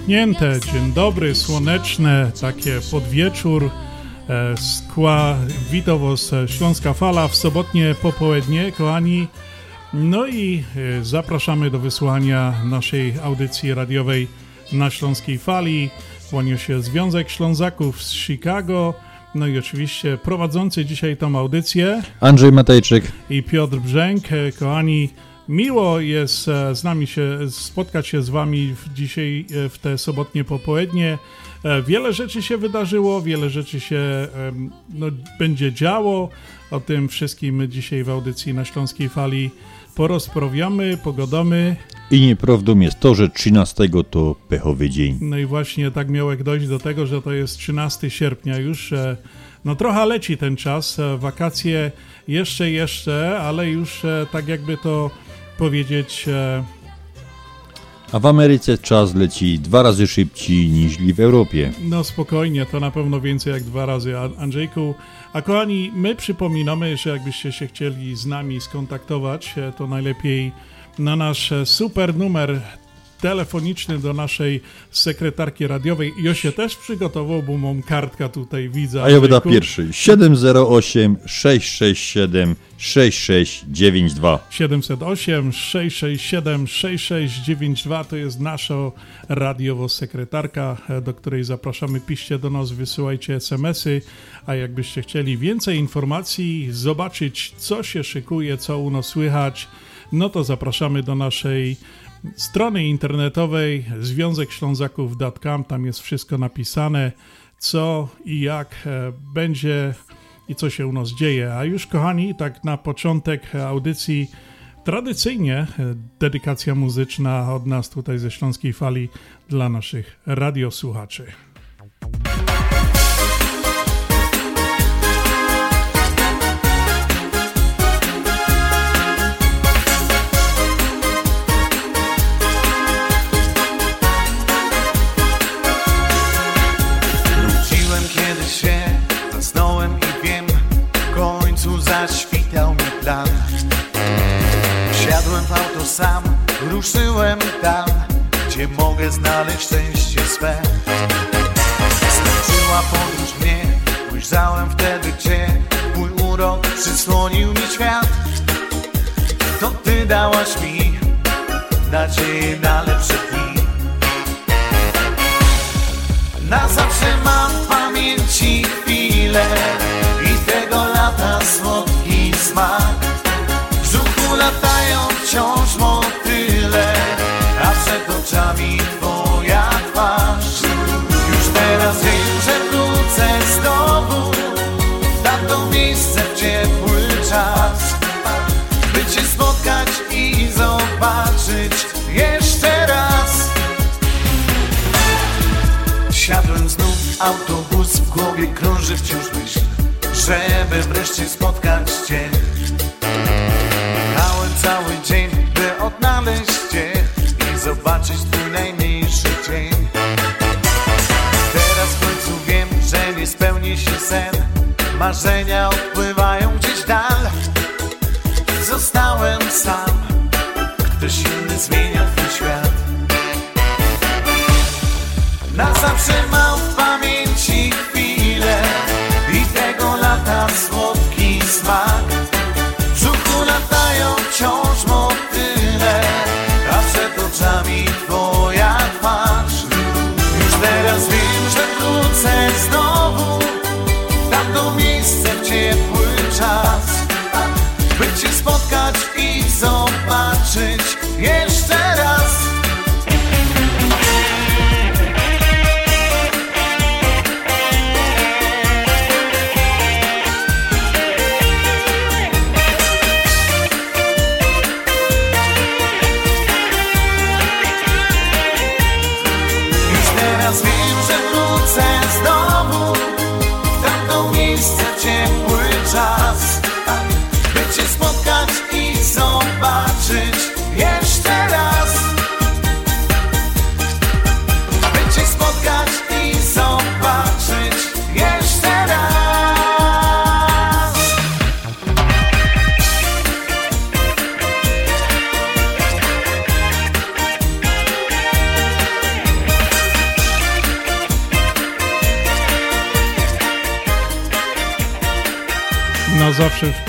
uśmiechnięte, dzień dobry, słoneczne, takie podwieczór. e, Skła Witowo z Śląska Fala w sobotnie popołudnie, kochani. No i e, zapraszamy do wysłania naszej audycji radiowej na Śląskiej Fali. Kłania się Związek Ślązaków z Chicago. No i oczywiście prowadzący dzisiaj tą audycję Andrzej Matejczyk. i Piotr Brzęk. E, Kochani, miło jest e, z nami się, spotkać się z wami w dzisiaj e, w te sobotnie popołudnie. E, Wiele rzeczy się wydarzyło, wiele rzeczy się no, będzie działo. O tym wszystkim dzisiaj w audycji na Śląskiej Fali porozprawiamy, pogodomy. I nieprawdą jest to, że 13 to pechowy dzień. No i właśnie tak miało jak dojść do tego, że to jest 13 sierpnia już. No trochę leci ten czas, wakacje jeszcze, jeszcze, ale już tak jakby to powiedzieć, e, A w Ameryce czas leci dwa razy szybciej niż w Europie. no spokojnie, to na pewno więcej jak dwa razy. Andrzejku, a kochani, my przypominamy, że jakbyście się chcieli z nami skontaktować, e, to najlepiej na nasz e, super numer telefoniczny do naszej sekretarki radiowej. Josie też przygotował, bo mam kartka tutaj, widzę. A ja Andrzejku. pierwszy. 708 667 6692. 708 667 6692 to jest nasza radiowo sekretarka, do której zapraszamy. Piszcie do nas, wysyłajcie SMS-y, a jakbyście chcieli więcej informacji, zobaczyć co się szykuje, co u nas słychać, no to zapraszamy do naszej strony internetowej związekślązaków.com, tam jest wszystko napisane, co i jak e, będzie i co się u nas dzieje. A już, kochani, tak na początek audycji, tradycyjnie e, dedykacja muzyczna od nas tutaj ze Śląskiej Fali dla naszych radiosłuchaczy. Sam, ruszyłem tam Gdzie mogę znaleźć szczęście swe. Zmęczyła podróż mnie Ujrzałem wtedy Cię. Mój urok przysłonił mi świat. To Ty dałaś mi Nadzieję na lepsze dni. Na zawsze mam w pamięci chwilę I tego lata słodki smak wciąż motyle A przed oczami twoja twarz. Już teraz wiem, że wrócę znowu W tamto miejsce w ciepły czas. By cię spotkać i zobaczyć jeszcze raz. Siadłem znów autobus, w głowie krąży wciąż myśl Żeby wreszcie spotkać Cię zobaczyć Twój najmniejszy dzień. Teraz w końcu wiem, że nie spełni się sen Marzenia odpływają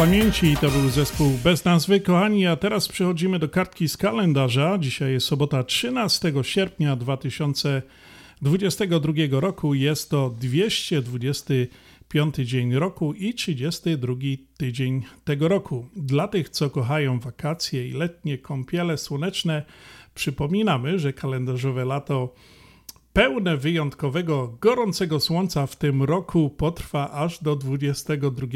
pamięci to był zespół bez nazwy. Kochani, a teraz przechodzimy do kartki z kalendarza. Dzisiaj jest sobota 13 sierpnia 2022 roku. Jest to 225 dzień roku i 32 tydzień tego roku. Dla tych, co kochają wakacje i letnie kąpiele słoneczne, przypominamy, że kalendarzowe lato pełne wyjątkowego, gorącego słońca w tym roku potrwa aż do 22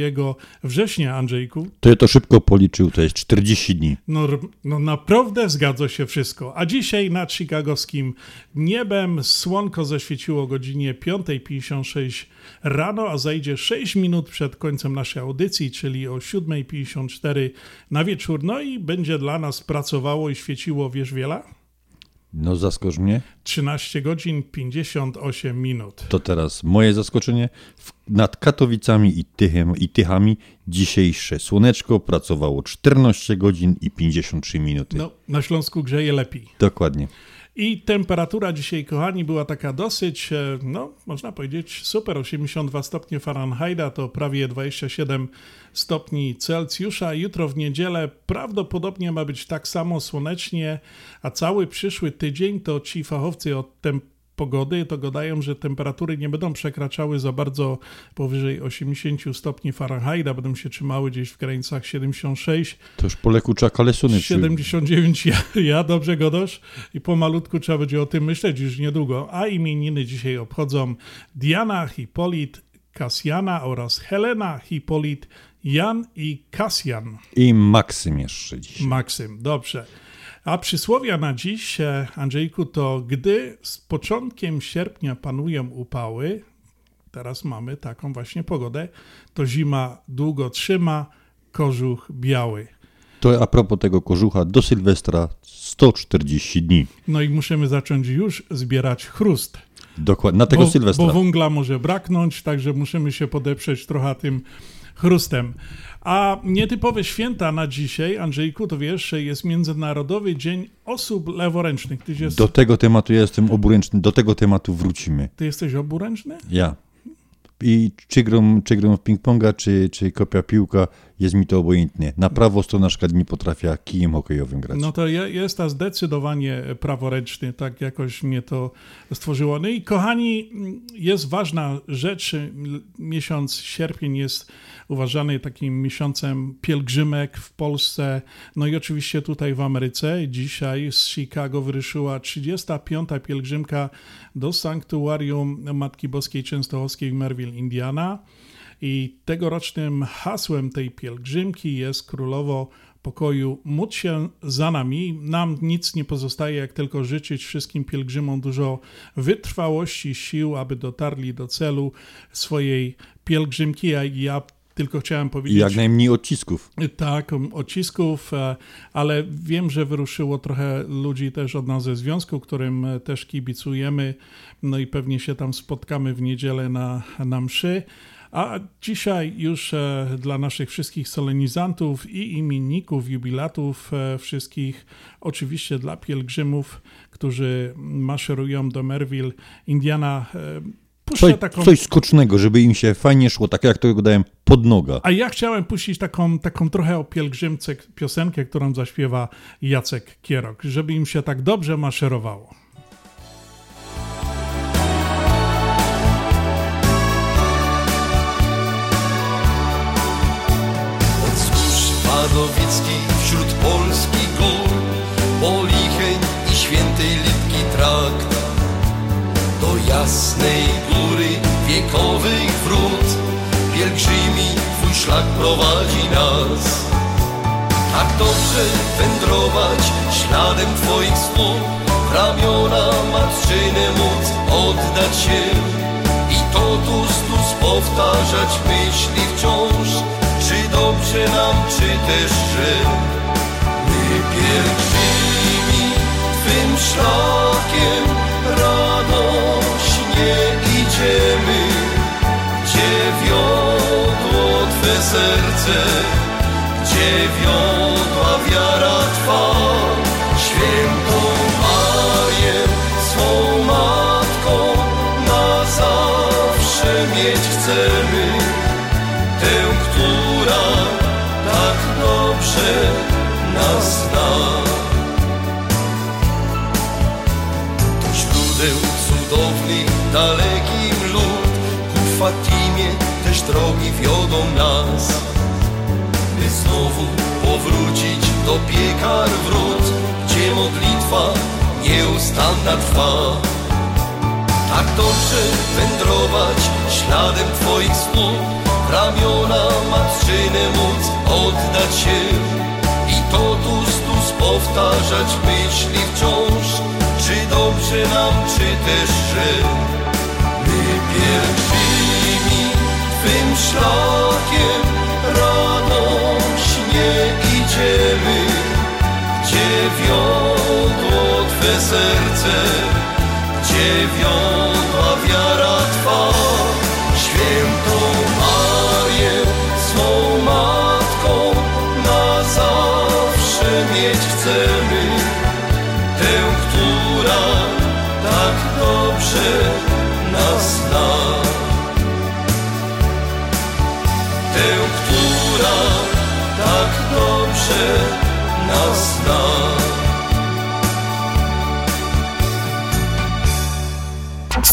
września, Andrzejku. To ja to szybko policzył, to jest 40 dni. No, no naprawdę zgadza się wszystko. A dzisiaj nad chicagowskim niebem słonko zaświeciło o godzinie 5.56 rano, a zajdzie 6 minut przed końcem naszej audycji, czyli o 7.54 na wieczór. No i będzie dla nas pracowało i świeciło, wiesz wiele? No zaskocz mnie. 13 godzin 58 minut. To teraz moje zaskoczenie. Nad Katowicami i, Tychem, i Tychami dzisiejsze słoneczko pracowało 14 godzin i 53 minuty. No, na Śląsku grzeje lepiej. Dokładnie. I temperatura dzisiaj, kochani, była taka dosyć, e, no, można powiedzieć, super. 82 stopnie Fahrenheita to prawie 27 stopni Celsjusza. Jutro w niedzielę prawdopodobnie ma być tak samo słonecznie, a cały przyszły tydzień to ci fachowcy od temperatury pogody, to gadają, że temperatury nie będą przekraczały za bardzo powyżej 80 stopni Fahrenheita, będą się trzymały gdzieś w granicach 76. To już po leku trzeba kalesuny 79, ja, ja dobrze godasz i pomalutku trzeba będzie o tym myśleć już niedługo. A imieniny dzisiaj obchodzą Diana, Hipolit, Kasjana oraz Helena, Hipolit, Jan i Kasjan. I Maksym jeszcze dzisiaj. Maksym, dobrze. A przysłowia na dziś, e, Andrzejku, to gdy z początkiem sierpnia panują upały, teraz mamy taką właśnie pogodę, to zima długo trzyma, kożuch biały. To a propos tego kożucha, do Sylwestra 140 dni. No i musimy zacząć już zbierać chrust. Dokładnie, na tego bo, Sylwestra. Bo węgla może braknąć, także musimy się podeprzeć trochę tym chrustem. A nietypowe święta na dzisiaj, Andrzejku, to wiesz, jest Międzynarodowy Dzień Osób Leworęcznych. Jest... Do tego tematu ja jestem oburęczny, do tego tematu wrócimy. Ty jesteś oburęczny? Ja. I czy gram, czy gram w ping-ponga, czy, czy kopia piłka, jest mi to obojętnie. Na prawo to na przykład nie potrafię kijem hokejowym grać. No to jest to zdecydowanie praworęczny, tak jakoś mnie to stworzyło. No i kochani, jest ważna rzecz. Miesiąc sierpień jest uważany takim miesiącem pielgrzymek w Polsce. No i oczywiście tutaj w Ameryce. Dzisiaj z Chicago wyruszyła 35. pielgrzymka do sanktuarium Matki Boskiej Częstochowskiej w Merville, Indiana. I tegorocznym hasłem tej pielgrzymki jest królowo pokoju módl się za nami. Nam nic nie pozostaje, jak tylko życzyć wszystkim pielgrzymom dużo wytrwałości, sił, aby dotarli do celu swojej pielgrzymki. A ja tylko chciałem powiedzieć. Jak najmniej odcisków. Tak, odcisków, e, ale wiem, że wyruszyło trochę ludzi też od nas ze związku, którym e, też kibicujemy. No i pewnie się tam spotkamy w niedzielę na, na mszy. A dzisiaj już e, dla naszych wszystkich solenizantów i imienników, jubilatów, wszystkich, oczywiście dla pielgrzymów, którzy maszerują do Merville, Indiana, Coś, taką... coś skocznego, żeby im się fajnie szło, tak jak to dałem pod noga. A ja chciałem puścić taką, taką trochę o pielgrzymce piosenkę, którą zaśpiewa Jacek Kierok, żeby im się tak dobrze maszerowało. Wśród polskich gór, Policheń i Świętej Lipki trakt, do jasnej wiekowych wrót Pielgrzymi Twój szlak prowadzi nas. Tak dobrze wędrować śladem Twoich stóp W ramiona matczyne móc oddać się. I to tu powtarzać myśli wciąż Dobrze nam, czy też źle My pielgrzymi Twym szlakiem radośnie idziemy. Gdzie wiodło Twe serce, gdzie wiodła wiara Fatimie też drogi wiodą nas. By znowu powrócić do piekar wrót, gdzie modlitwa nieustanna trwa. Tak dobrze wędrować śladem Twoich stóp W ramiona matczyne móc oddać się I to tus, powtarzać myśli wciąż Czy dobrze nam, czy też że My pierwszymi Twym szlakiem radośnie idziemy Gdzie wiodło Twe serce gdzie wiodła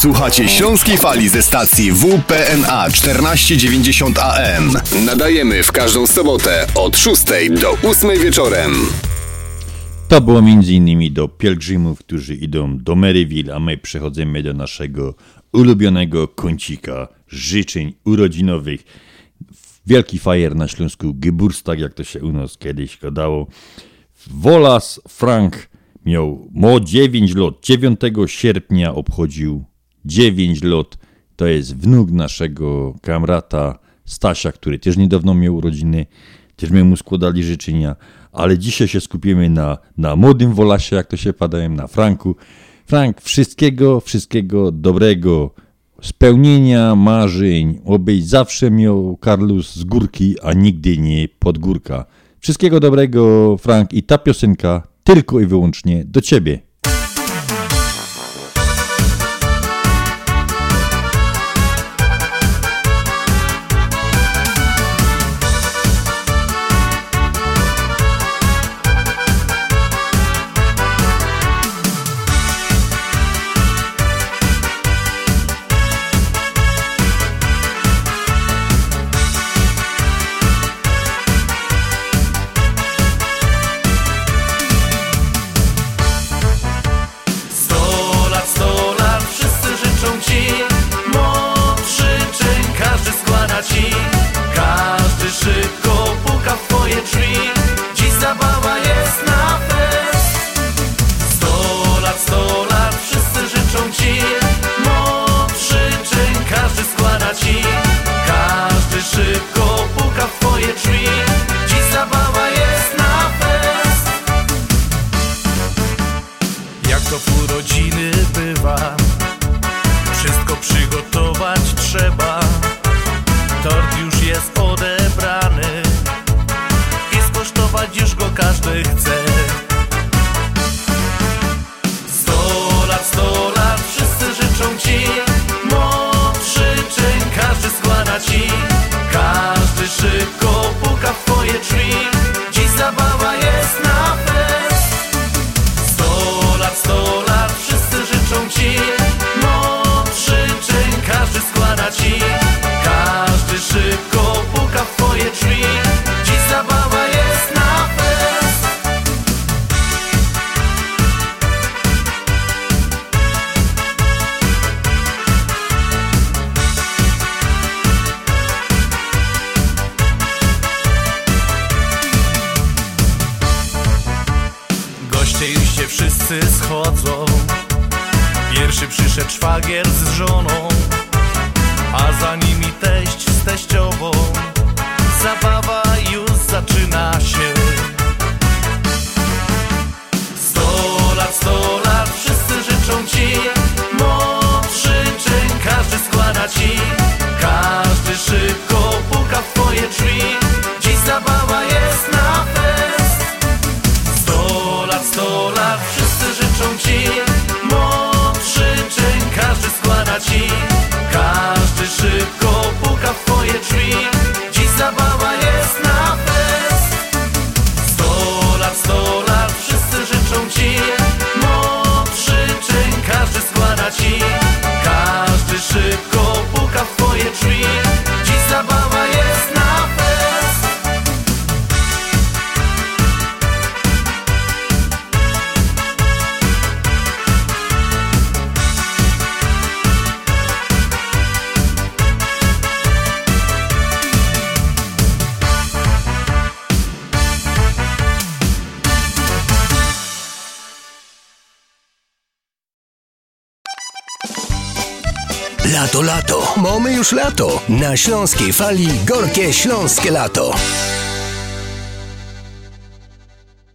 Słuchacie Śląskiej Fali ze stacji WPNA 1490 AM. Nadajemy w każdą sobotę od 6 do 8 wieczorem. To było między innymi do pielgrzymów, którzy idą do Maryville, a my przechodzimy do naszego ulubionego kącika życzeń urodzinowych. Wielki fajer na Śląsku, Geburstag, jak to się u nas kiedyś gadało. Wolas Frank miał mo 9 lat, 9 sierpnia obchodził 9 lat. To jest wnuk naszego kamrata Stasia, który też niedawno miał urodziny. Też my mu składali życzenia, ale dzisiaj się skupimy na, na młodym Wolasie, jak to się padają, na Franku. Frank, wszystkiego, wszystkiego dobrego, spełnienia marzeń, obyś zawsze miał Karlus z górki, a nigdy nie pod górka. Wszystkiego dobrego, Frank, i ta piosenka tylko i wyłącznie do ciebie. Lato. Na Śląskiej Fali gorkie śląskie lato.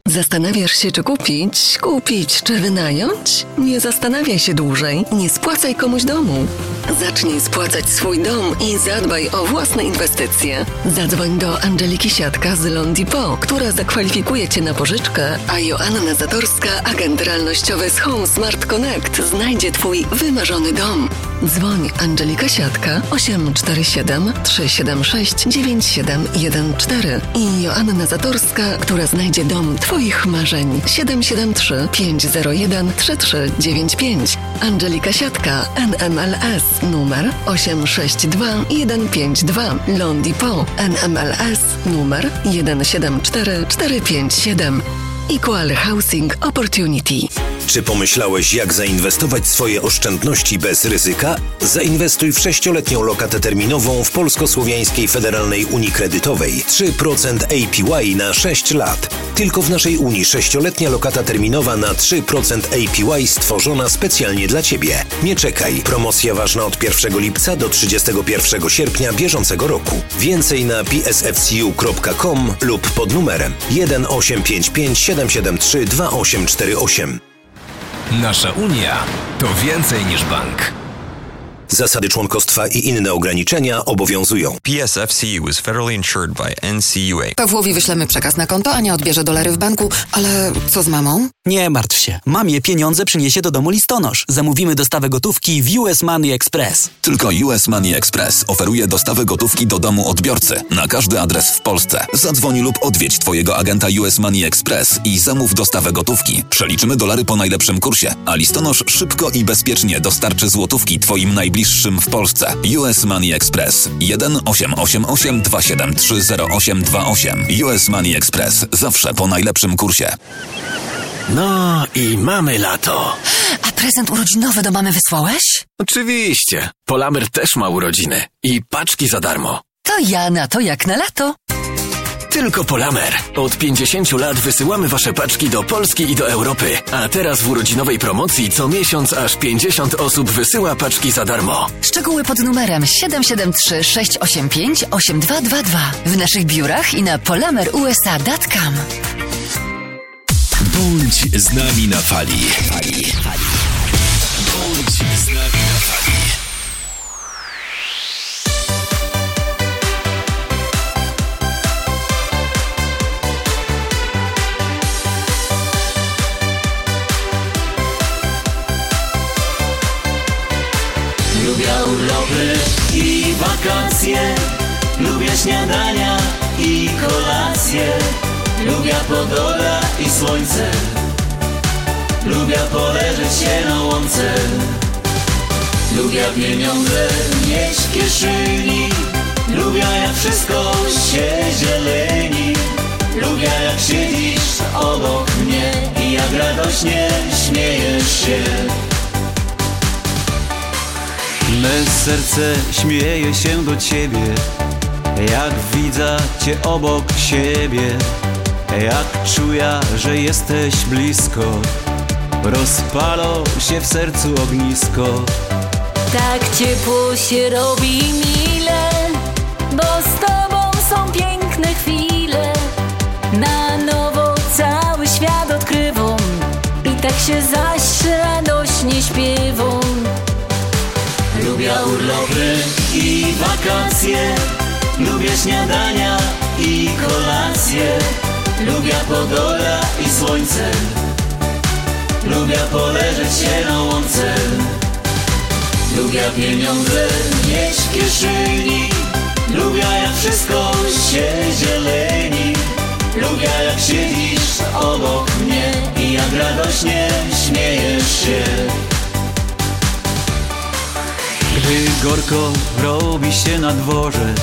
Zastanawiasz się, czy kupić, kupić, czy wynająć? Nie zastanawiaj się dłużej, nie spłacaj komuś domu. Zacznij spłacać swój dom i zadbaj o własne inwestycje. Zadzwoń do Angeliki Siatka z Londipo, która zakwalifikuje Cię na pożyczkę, a Joanna Zatorska, agent realnościowy z Home Smart Connect, znajdzie Twój wymarzony dom. Dzwoń Angelika Siatka 847 376 9714 i Joanna Zatorska, która znajdzie dom Twoich marzeń 773 501 3395. Angelika Siatka NMLS numer 862 152 Londipo NMLS numer 174457 Equal Housing Opportunity. Czy pomyślałeś, jak zainwestować swoje oszczędności bez ryzyka? Zainwestuj w sześcioletnią lokatę terminową w Polsko-Słowiańskiej Federalnej Unii Kredytowej. 3% APY na 6 lat. Tylko w naszej Unii sześcioletnia lokata terminowa na 3% APY stworzona specjalnie dla Ciebie. Nie czekaj. Promocja ważna od 1 lipca do 31 sierpnia bieżącego roku. Więcej na psfcu.com lub pod numerem 1855 773 2848. Nasza Unia to więcej niż bank. Zasady członkostwa i inne ograniczenia obowiązują. PSFCU is federally insured by NCUA. Pawłowi wyślemy przekaz na konto, Ania odbierze dolary w banku, ale co z mamą? Nie martw się. Mamie pieniądze przyniesie do domu listonosz. Zamówimy dostawę gotówki w US Money Express. Tylko US Money Express oferuje dostawę gotówki do domu odbiorcy na każdy adres w Polsce. Zadzwoń lub odwiedź Twojego agenta US Money Express i zamów dostawę gotówki. Przeliczymy dolary po najlepszym kursie, a listonosz szybko i bezpiecznie dostarczy złotówki Twoim najbliższym w Polsce. US Money Express 1 888 273 0828. US Money Express zawsze po najlepszym kursie. No i mamy lato. A prezent urodzinowy do mamy wysłałeś? Oczywiście. Polamer też ma urodziny. I paczki za darmo. To ja na to jak na lato. Tylko Polamer. Od 50 lat wysyłamy wasze paczki do Polski i do Europy. A teraz w urodzinowej promocji co miesiąc aż 50 osób wysyła paczki za darmo. Szczegóły pod numerem 773 685 8222 w naszych biurach i na polamerusa.com. Bądź z nami na fali. Bądź z nami na fali. Wakacje. Lubię śniadania i kolacje. Lubię pogoda i słońce. Lubię poleżeć się na łące. Lubię pieniądze mieć w kieszeni. Lubię jak wszystko się zieleni. Lubię jak siedzisz obok mnie I jak radośnie śmiejesz się Me serce śmieje się do ciebie, jak widzę cię obok siebie, jak czuję, że jesteś blisko, rozpalo się w sercu ognisko. Tak ciepło się robi mile, bo z tobą są piękne chwile. Na nowo cały świat odkrywam i tak się zaś radośnie śpiewam. Lubię urlopy i wakacje. Lubię śniadania i kolacje. Lubię pogoda i słońce. Lubię poleżeć się na łące. Lubię pieniądze mieć w kieszeni. Lubię jak wszystko się zieleni. Lubię jak siedzisz obok mnie I jak radośnie śmiejesz się Gdy gorko robi się na dworze,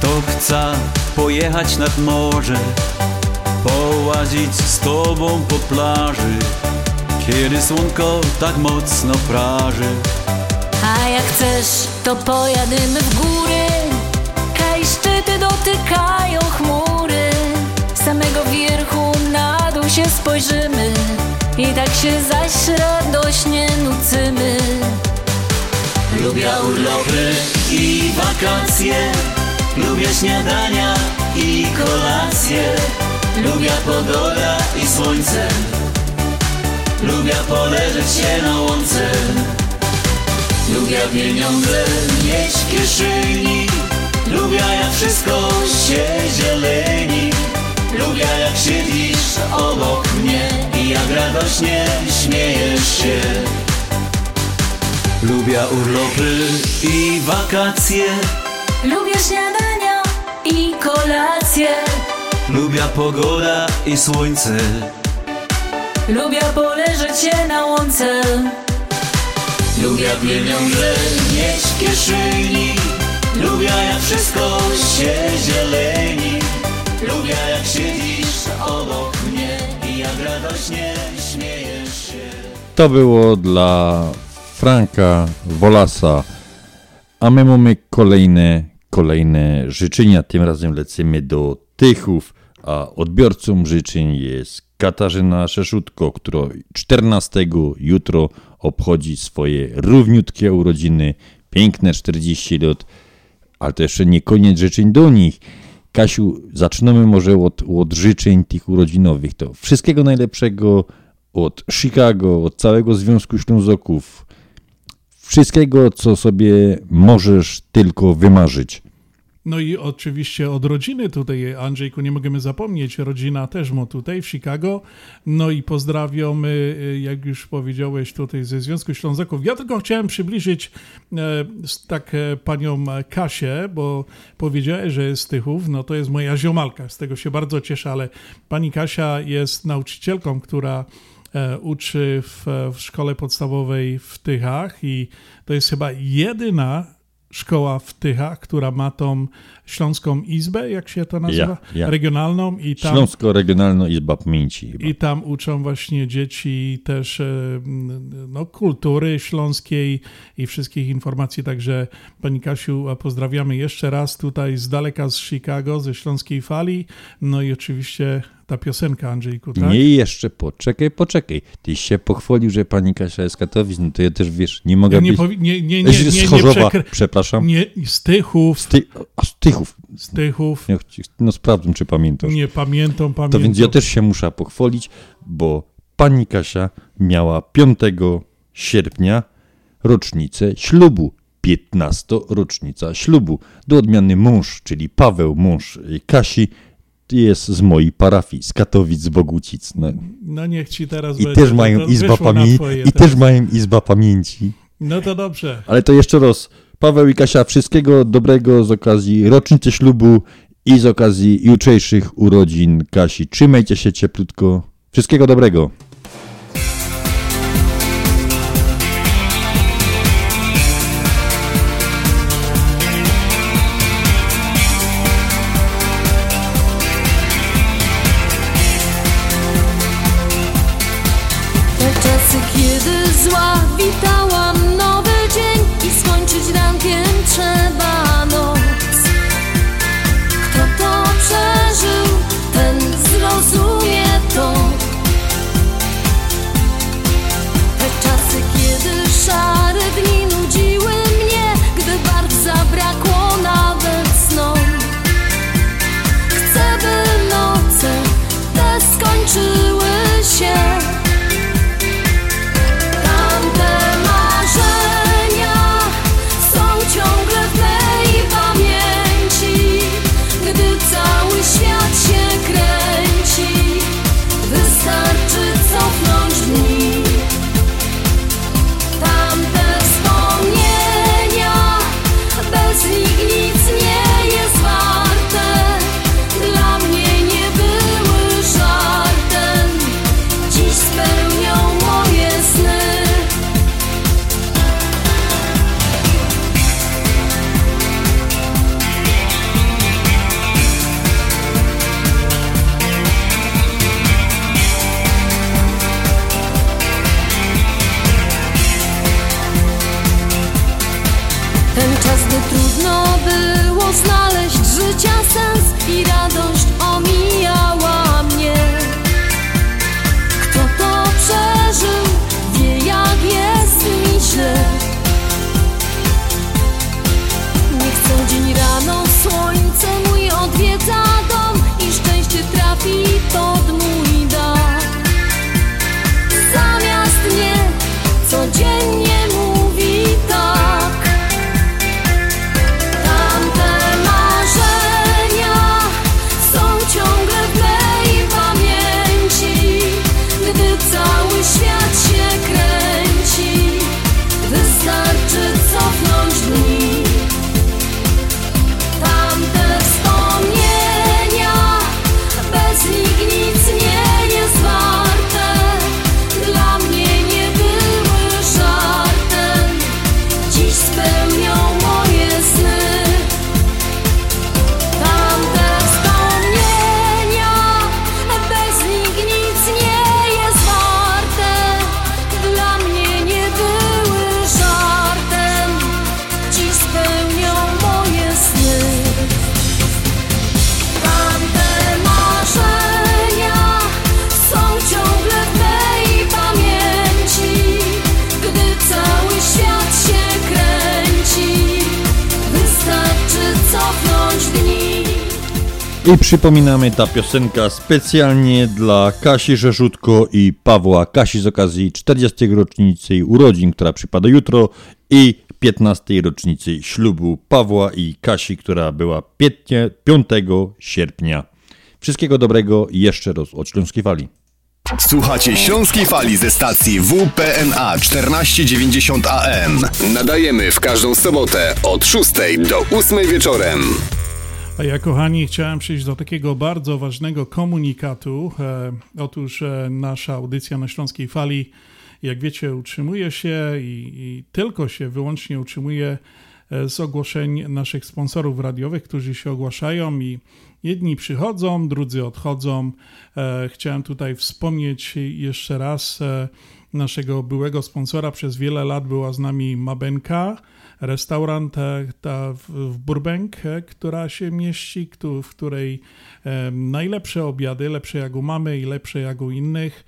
to chcę pojechać nad morze, połazić z tobą po plaży, kiedy słonko tak mocno praży. A jak chcesz, to pojadymy w góry Kaj szczyty dotykają chmury. Z samego wierchu na dół się spojrzymy I tak się zaś radośnie nucymy Lubię urlopy i wakacje. Lubię śniadania i kolacje. Lubię pogoda i słońce. Lubię poleżeć się na łące. Lubię pieniądze mieć w kieszeni. Lubię jak wszystko się zieleni. Lubię jak siedzisz obok mnie I jak radośnie śmiejesz się Lubię urlopy i wakacje. Lubię śniadania i kolacje. Lubię pogoda i słońce. Lubię poleżeć się na łące. Lubię pieniądze mieć w kieszeni. Lubię jak wszystko się zieleni. Lubię jak siedzisz obok mnie I jak radośnie śmiejesz się. To było dla Franka Wolasa. A my mamy kolejne, kolejne życzenia. Tym razem lecimy do Tychów, a odbiorcą życzeń jest Katarzyna Szeszutko, która 14 jutro obchodzi swoje równiutkie urodziny, piękne 40 lat, ale to jeszcze nie koniec życzeń do nich. Kasiu, zaczynamy może od, od życzeń tych urodzinowych. To wszystkiego najlepszego od Chicago, od całego Związku Ślązoków. Wszystkiego, co sobie możesz tylko wymarzyć. No i oczywiście od rodziny tutaj, Andrzejku, nie możemy zapomnieć, rodzina też ma tutaj w Chicago. No i pozdrawiamy, jak już powiedziałeś, tutaj ze Związku Ślązaków. Ja tylko chciałem przybliżyć e, tak e, panią Kasię, bo powiedziałeś, że jest z Tychów, no to jest moja ziomalka, z tego się bardzo cieszę, ale pani Kasia jest nauczycielką, która uczy w, w szkole podstawowej w Tychach i to jest chyba jedyna szkoła w Tychach, która ma tą Śląską Izbę, jak się to nazywa? Ja, ja. Regionalną. I tam, Śląsko-Regionalna Izba Pamięci. Chyba. I tam uczą właśnie dzieci też e, no, kultury śląskiej i wszystkich informacji. Także Pani Kasiu, pozdrawiamy jeszcze raz tutaj z daleka z Chicago, ze Śląskiej Fali. No i oczywiście ta piosenka, Andrzejku, tak? Nie jeszcze, poczekaj, poczekaj. Tyś się pochwalił, że pani Kasia jest Katowic, no to ja też, wiesz, nie mogę ja nie być... Powi- nie, nie, nie, nie, z nie, Chorzowa, przekry- przepraszam. Nie, z Tychów. Z ty... A z Tychów. Z Tychów. No, sprawdzam, czy pamiętasz. Nie pamiętam, pamiętam. To więc ja też się muszę pochwalić, bo pani Kasia miała 5 sierpnia rocznicę ślubu. 15 rocznica ślubu. Do odmiany mąż, czyli Paweł, mąż Kasi, jest z mojej parafii, z Katowic, z Bogucic. No, No niech ci teraz I będzie, też mają izba pamięci. I teraz. też mają izba pamięci. No to dobrze. Ale to jeszcze raz, Paweł i Kasia, wszystkiego dobrego z okazji rocznicy ślubu i z okazji jutrzejszych urodzin Kasi. Trzymajcie się cieplutko. Wszystkiego dobrego. I przypominamy ta piosenka specjalnie dla Kasi Rzeszutko i Pawła Kasi z okazji 40. rocznicy urodzin, która przypada jutro i 15. rocznicy ślubu Pawła i Kasi, która była 5, 5 sierpnia. Wszystkiego dobrego jeszcze raz od Śląskiej Fali. Słuchacie Śląskiej Fali ze stacji WPNA 1490 AM. Nadajemy w każdą sobotę od 6 do 8 wieczorem. A ja, kochani, chciałem przejść do takiego bardzo ważnego komunikatu. E, otóż e, nasza audycja na Śląskiej Fali, jak wiecie, utrzymuje się i, i tylko się wyłącznie utrzymuje e, z ogłoszeń naszych sponsorów radiowych, którzy się ogłaszają i jedni przychodzą, drudzy odchodzą. Chciałem tutaj wspomnieć jeszcze raz naszego byłego sponsora. Przez wiele lat była z nami Mabenka restaurant e, ta w Burbank, e, która się mieści, w której e, najlepsze obiady, lepsze jak u mamy i lepsze jak u innych.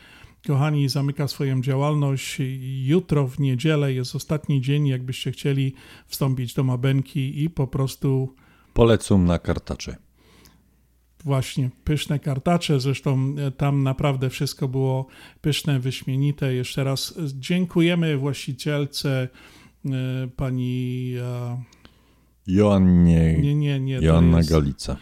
Kochani, zamyka swoją działalność. Jutro w niedzielę jest ostatni dzień, jakbyście chcieli wstąpić do Mabenki i po prostu. Polecam na kartacze. Właśnie, pyszne kartacze. Zresztą tam naprawdę wszystko było pyszne, wyśmienite. Jeszcze raz dziękujemy właścicielce E, pani Joannie, nie, nie, nie, Joanna Galica.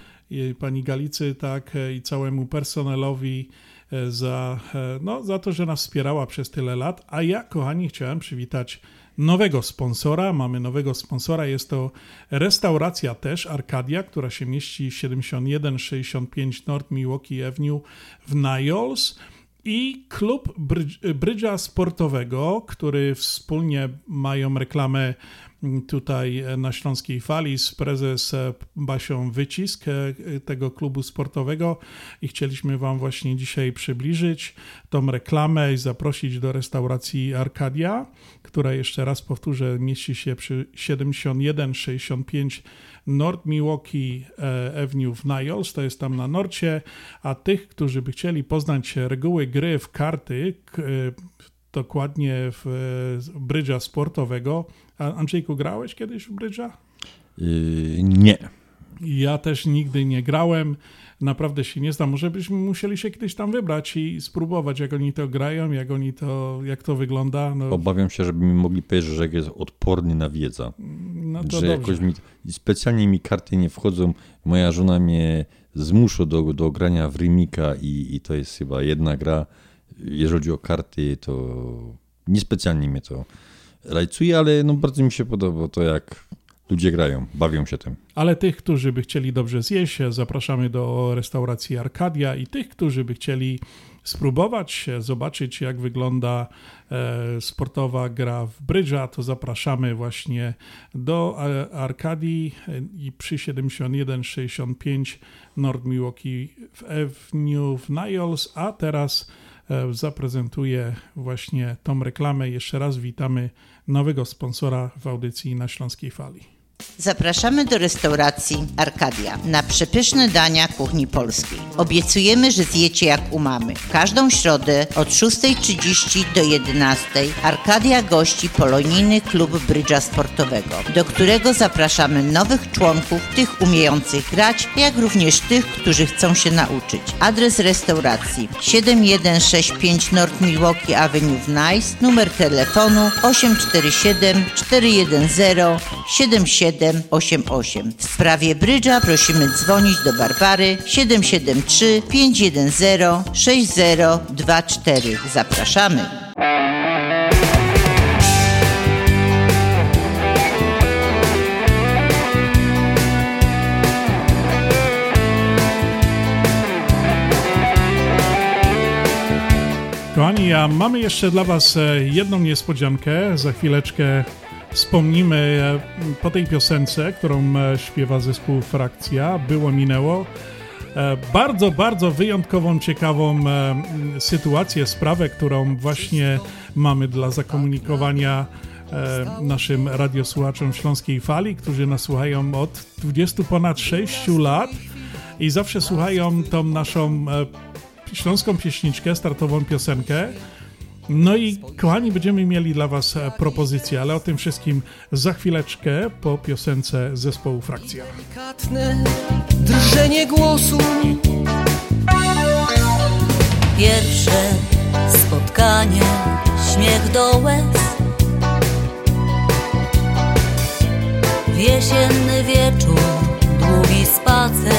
Pani Galicy, tak, e, i całemu personelowi e, za, no, za to, że nas wspierała przez tyle lat. A ja, kochani, chciałem przywitać nowego sponsora. Mamy nowego sponsora. Jest to restauracja też Arkadia, która się mieści 7165 North Milwaukee Avenue w Niles i klub brydża sportowego, który wspólnie mają reklamę tutaj na Śląskiej Fali z prezes Basią Wycisk e, tego klubu sportowego. I chcieliśmy Wam właśnie dzisiaj przybliżyć tą reklamę i zaprosić do restauracji Arkadia, która jeszcze raz powtórzę mieści się przy 7165 North Milwaukee e, Avenue w Niles, to jest tam na norcie, a tych, którzy by chcieli poznać reguły gry w karty, e, dokładnie w e, brydża sportowego. Andrzejku, grałeś kiedyś w brydża? Yy, nie. Ja też nigdy nie grałem naprawdę się nie znam. Może byśmy musieli się kiedyś tam wybrać i spróbować, jak oni to grają, jak oni to, jak to wygląda. No. Obawiam się, żeby mi mogli powiedzieć, że jest odporny na wiedzę. No że dobrze. jakoś mi, specjalnie mi karty nie wchodzą. Moja żona mnie zmusza do, do grania w Rimika i, i to jest chyba jedna gra. Jeżeli chodzi o karty, to niespecjalnie mnie to rajcuje, ale no bardzo mi się podoba to, jak ludzie grają, bawią się tym. Ale tych, którzy by chcieli dobrze zjeść, zapraszamy do restauracji Arkadia i tych, którzy by chcieli spróbować, zobaczyć jak wygląda e, sportowa gra w brydża, to zapraszamy właśnie do e, Arkadii i przy 7165 North Milwaukee w Avenue w Niles, a teraz e, zaprezentuję właśnie tą reklamę. Jeszcze raz witamy nowego sponsora w audycji na Śląskiej Fali. Zapraszamy do restauracji Arkadia na przepyszne dania kuchni polskiej. Obiecujemy, że zjecie jak u mamy. Każdą środę od 6.30 do 11.00 Arkadia gości polonijny klub brydża sportowego, do którego zapraszamy nowych członków, tych umiejących grać, jak również tych, którzy chcą się nauczyć. Adres restauracji 7165 North Milwaukee Avenue w Nice, numer telefonu 847 410 77 788. W sprawie brydża prosimy dzwonić do Barbary 773 510 6024. Zapraszamy. Kochani, a mamy jeszcze dla Was e, jedną niespodziankę. Za chwileczkę wspomnimy e, po tej piosence, którą e, śpiewa zespół Frakcja, było minęło. E, bardzo, bardzo wyjątkową, ciekawą sytuację, sprawę, którą właśnie mamy dla zakomunikowania naszym radiosłuchaczom Śląskiej Fali, którzy nas słuchają od 20 ponad 6 lat i zawsze słuchają tą naszą śląską pieśniczkę, startową piosenkę. No i kochani, będziemy mieli dla Was e, propozycje, ale o tym wszystkim za chwileczkę po piosence zespołu Frakcja. Delikatne drżenie głosu. Pierwsze spotkanie, śmiech do łez. Jesienny wieczór, długi spacer.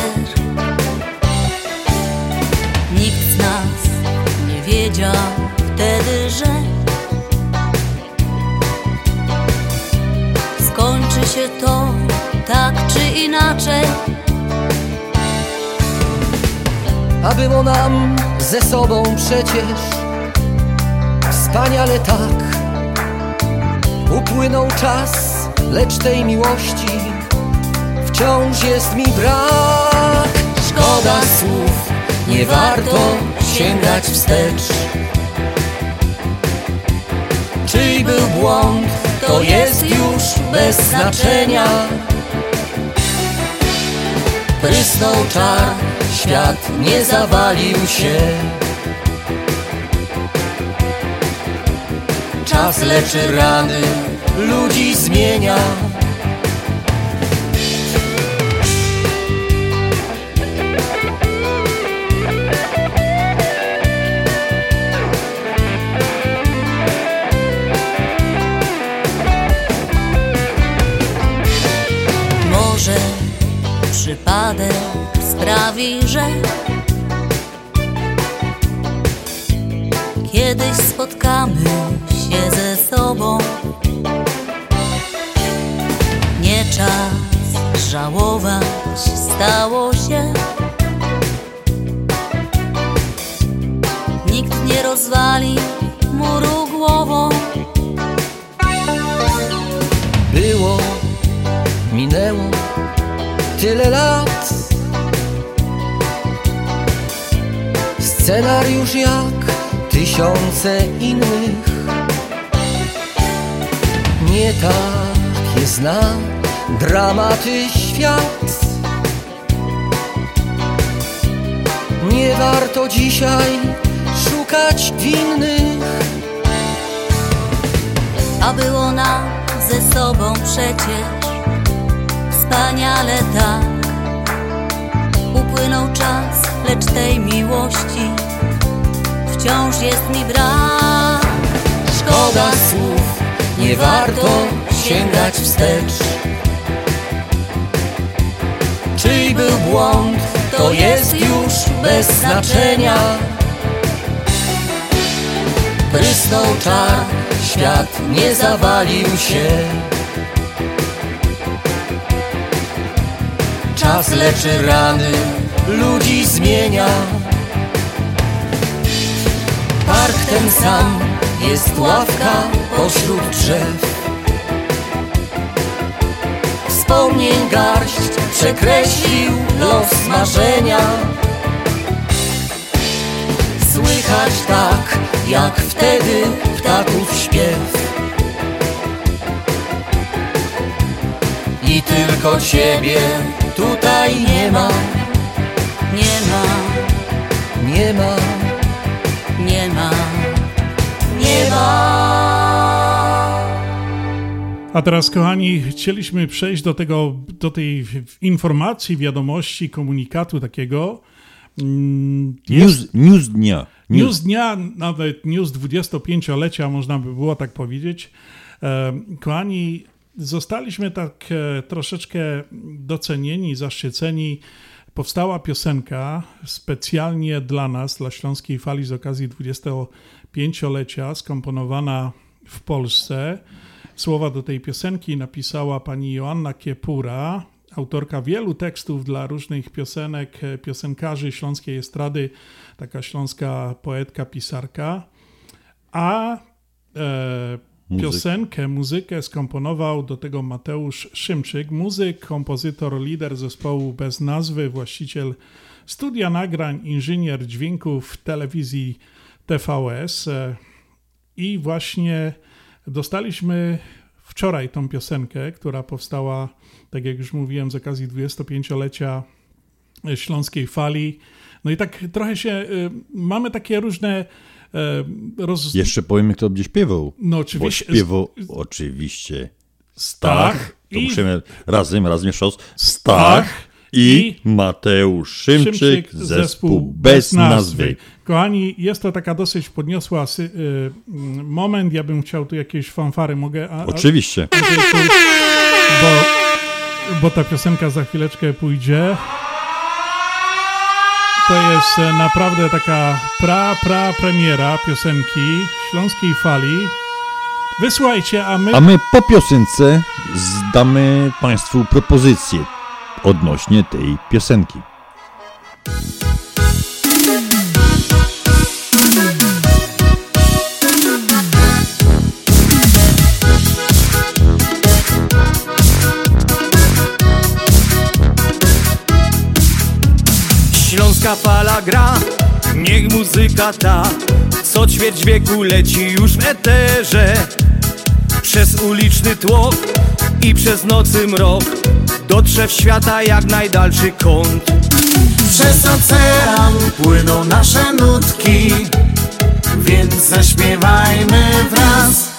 Nikt z nas nie wiedział wtedy, że Skończy się to tak czy inaczej. A było nam ze sobą przecież Wspaniale tak. Upłynął czas, lecz tej miłości Wciąż jest mi brak. Szkoda słów, nie warto sięgać wstecz Czyj był błąd, to jest już bez znaczenia. Prysnął czar, świat nie zawalił się. Czas leczy rany, ludzi zmienia przypadek sprawi, że kiedyś spotkamy się ze sobą. Nie czas żałować, stało się. Nikt nie rozwali muru głową. Było, minęło tyle lat Scenariusz jak tysiące innych. Nie takie zna dramaty świat. Nie warto dzisiaj szukać winnych. A było nam ze sobą przecież wspaniale tak. Upłynął czas, lecz tej miłości wciąż jest mi brak. Szkoda słów, nie warto sięgać wstecz. Czyj był błąd, to jest już bez znaczenia. Prysnął czar, świat nie zawalił się. Czas leczy rany, ludzi zmienia Park ten sam, jest ławka pośród drzew. Wspomnień garść przekreślił los marzenia. Słychać tak, jak wtedy ptaków śpiew. I tylko ciebie tutaj nie ma. Nie ma, Nie ma, A teraz, kochani, chcieliśmy przejść do tego, do tej informacji, wiadomości, komunikatu takiego. Mm, News, news dnia. News dnia, nawet news 25-lecia, można by było tak powiedzieć. E, Kochani, zostaliśmy tak e, troszeczkę docenieni, zaszczyceni. Powstała piosenka specjalnie dla nas, dla Śląskiej Fali z okazji 25-lecia, skomponowana w Polsce. Słowa do tej piosenki napisała pani Joanna Kiepura, autorka wielu tekstów dla różnych piosenek, piosenkarzy śląskiej estrady, taka śląska poetka, pisarka. A e, piosenkę, muzykę skomponował do tego Mateusz Szymczyk, muzyk, kompozytor, lider zespołu bez nazwy, właściciel studia nagrań, inżynier dźwięków telewizji TVS. E, I właśnie dostaliśmy wczoraj tą piosenkę, która powstała, tak jak już mówiłem, z okazji 25-lecia Śląskiej Fali. No i tak trochę się, y, mamy takie różne e, roz... Jeszcze powiemy, kto będzie śpiewał. No oczywiście. Bo śpiewał oczywiście Stach Stach. To i- musimy razem, razem jeszcze raz. Stach i Mateusz Szymczyk, zespół bez nazwy. Kochani, jest to taka dosyć podniosła sy- y, moment. Ja bym chciał tu jakieś fanfary, mogę? A, a- Oczywiście. Bo, bo ta piosenka za chwileczkę pójdzie. To jest e, naprawdę taka pra, pra premiera piosenki Śląskiej Fali. Wysłuchajcie, a my... A my po piosence zdamy Państwu propozycję odnośnie tej piosenki. Śląska fala gra, niech muzyka ta Co ćwierć wieku leci już w eterze Przez uliczny tłok i przez nocy mrok Dotrze w świata jak najdalszy kąt. Przez ocean płyną nasze nutki, więc zaśpiewajmy wraz.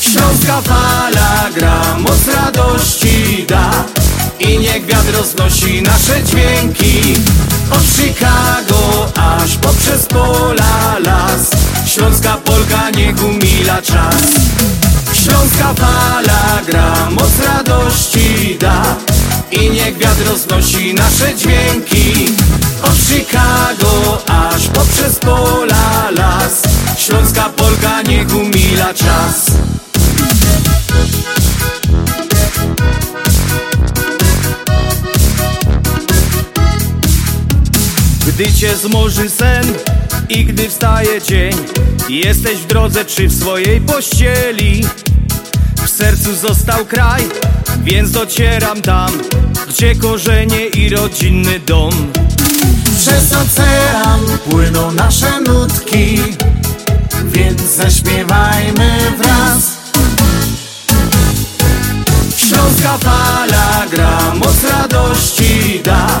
Śląska fala gra, moc radości da I niech wiatr roznosi nasze dźwięki. Od Chicago aż poprzez pola las Śląska Polka niech umila czas Śląska fala gra, moc radości da. I niech wiatr roznosi nasze dźwięki. Od Chicago aż poprzez pola las. Śląska Polka niech umila czas. Gdy cię zmoży sen i gdy wstaje dzień Jesteś w drodze czy w swojej pościeli? W sercu został kraj, więc docieram tam Gdzie korzenie i rodzinny dom? Przez ocean płyną nasze nutki, więc zaśpiewajmy wraz. Śląska fala gra, moc radości da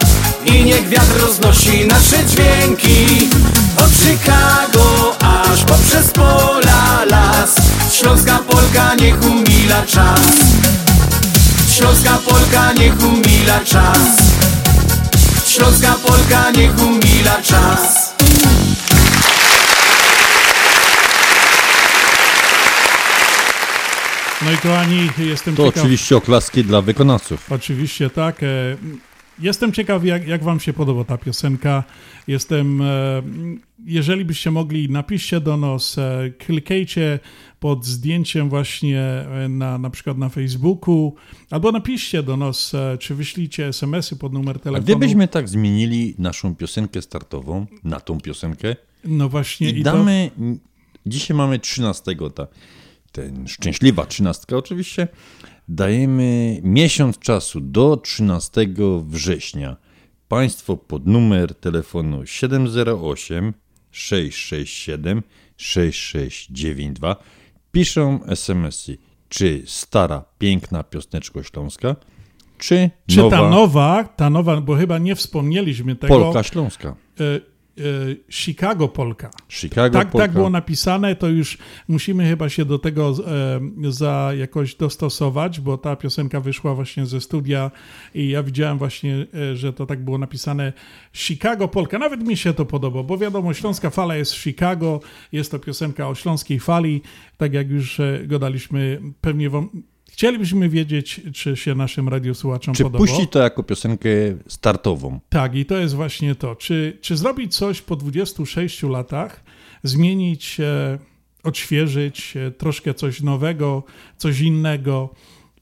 I niech wiatr roznosi nasze dźwięki. Od Chicago aż poprzez pola las. Śląska Polka niech umila czas. Śląska Polka niech umila czas. Śląska Polka niech umila czas. No i kochani, jestem To ciekaw... oczywiście oklaski dla wykonawców. Oczywiście, tak. Jestem ciekaw, jak, jak Wam się podoba ta piosenka. Jestem, e, jeżeli byście mogli, napiszcie do nas, e, klikajcie pod zdjęciem właśnie e, na, na przykład na Facebooku, albo napiszcie do nas, czy wyślijcie SMS-y pod numer A telefonu. gdybyśmy tak zmienili naszą piosenkę startową na tą piosenkę No właśnie. i i to- damy, dzisiaj mamy 13, ta, ten szczęśliwa 13 oczywiście, dajemy miesiąc czasu do 13 września. Państwo pod numer telefonu 708 667 6692 piszą SMS-y, czy stara, piękna piosneczko śląska, czy, Czy nowa, ta nowa, ta nowa, bo chyba nie wspomnieliśmy tego. Polka śląska. E, Chicago Polka. Chicago tak, Polka. tak było napisane, to już musimy chyba się do tego e, za jakoś dostosować, bo ta piosenka wyszła właśnie ze studia i ja widziałem właśnie, e, że to tak było napisane Chicago Polka. Nawet mi się to podoba, bo wiadomo, Śląska Fala jest w Chicago, jest to piosenka o śląskiej fali, tak jak już e, gadaliśmy, pewnie wam... Chcielibyśmy wiedzieć, czy się naszym radiosłuchaczom Czy podoba. puści to jako piosenkę startową? Tak, i to jest właśnie to. Czy, czy zrobić coś po 26 latach, zmienić, e, odświeżyć, troszkę coś nowego, coś innego.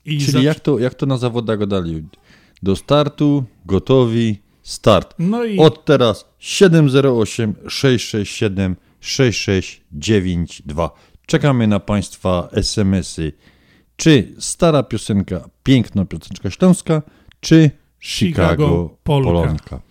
I Czyli zac- jak to, jak to na zawodach gadali? Do startu, gotowi, start. No i- Od teraz 708 667 6692. Czekamy na Państwa SMS-y. Czy stara piosenka, piękna piosenka śląska, czy Chicago, Chicago Polka. Polonka.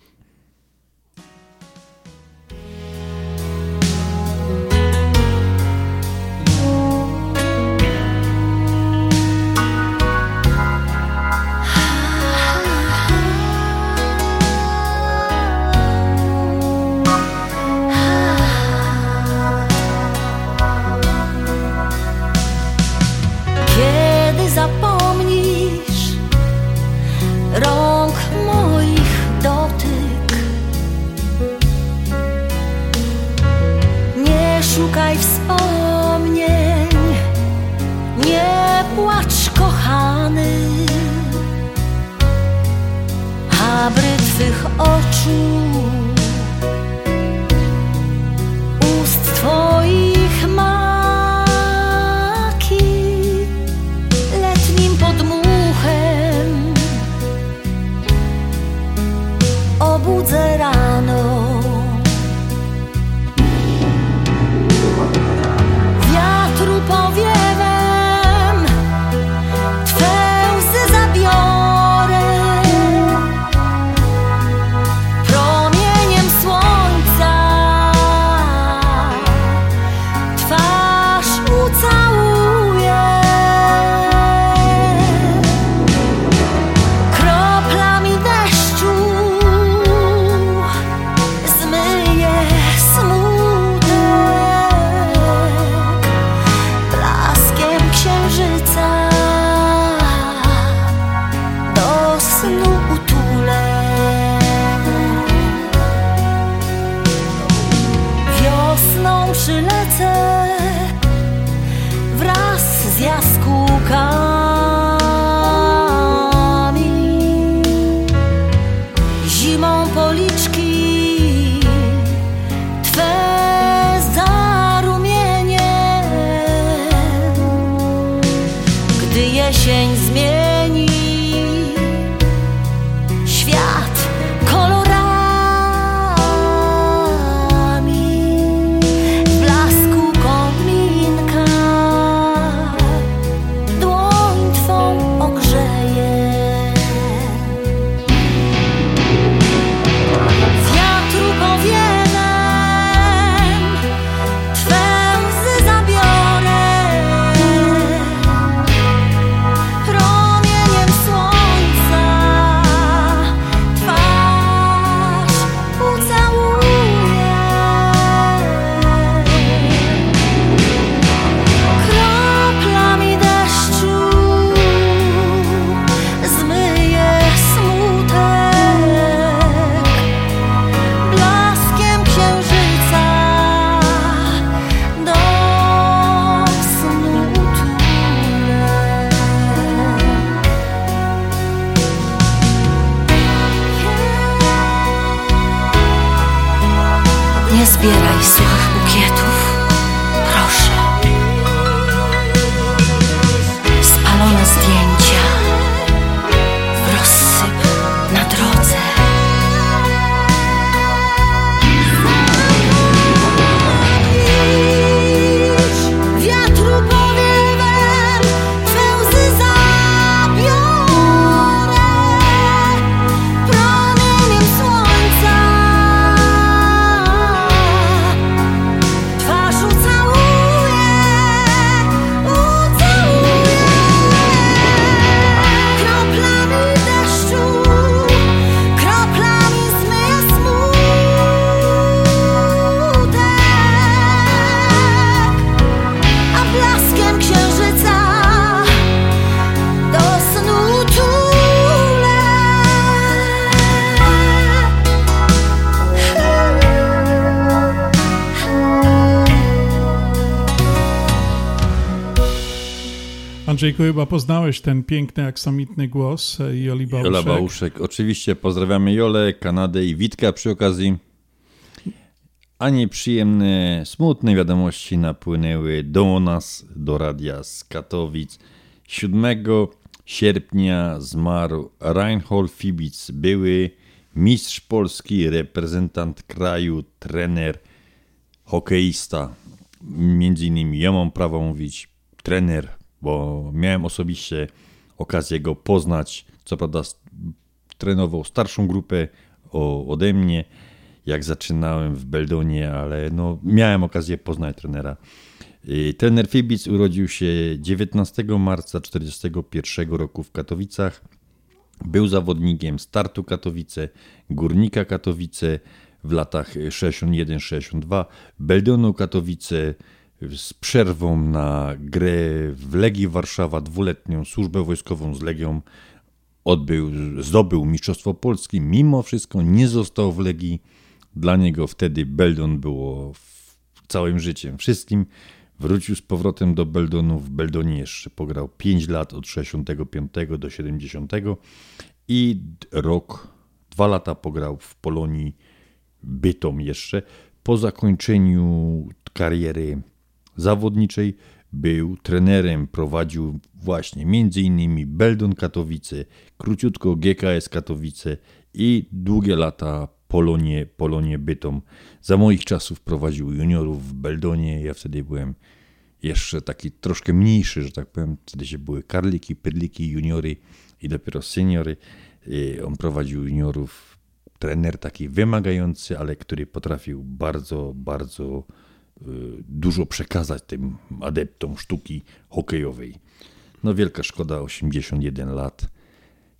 Andrzejku, chyba poznałeś ten piękny, aksamitny głos e, Joli Bałuszek. Jola Bałuszek. Oczywiście pozdrawiamy Jolę, Kanadę i Witka przy okazji. A nieprzyjemne, smutne wiadomości napłynęły do nas, do radia z Katowic. 7 sierpnia zmarł Reinhold Fibic, były mistrz Polski, reprezentant kraju, trener, hokeista. Między innymi ja mam prawo mówić trener, bo miałem osobiście okazję go poznać. Co prawda trenował starszą grupę ode mnie, jak zaczynałem w Beldonie, ale no, miałem okazję poznać trenera. Trener Fibic urodził się 19 marca 1941 roku w Katowicach. Był zawodnikiem Startu Katowice, Górnika Katowice w latach 61-62, Beldonu Katowice z przerwą na grę w Legii Warszawa, dwuletnią służbę wojskową z Legią. Odbył, zdobył Mistrzostwo Polski, mimo wszystko nie został w Legii. Dla niego wtedy Beldon było całym życiem, wszystkim. Wrócił z powrotem do Beldonu. W Beldonie jeszcze pograł 5 lat od 65 do 70 i rok, dwa lata pograł w Polonii Bytom jeszcze. Po zakończeniu kariery zawodniczej był trenerem, prowadził właśnie m.in. Beldon Katowice, króciutko GKS Katowice i długie lata Polonie, Polonie Bytom. Za moich czasów prowadził juniorów w Beldonie. Ja wtedy byłem jeszcze taki troszkę mniejszy, że tak powiem. Wtedy się były karliki, pydliki, juniory i dopiero seniory. On prowadził juniorów. Trener taki wymagający, ale który potrafił bardzo, bardzo y, dużo przekazać tym adeptom sztuki hokejowej. No wielka szkoda, 81 lat.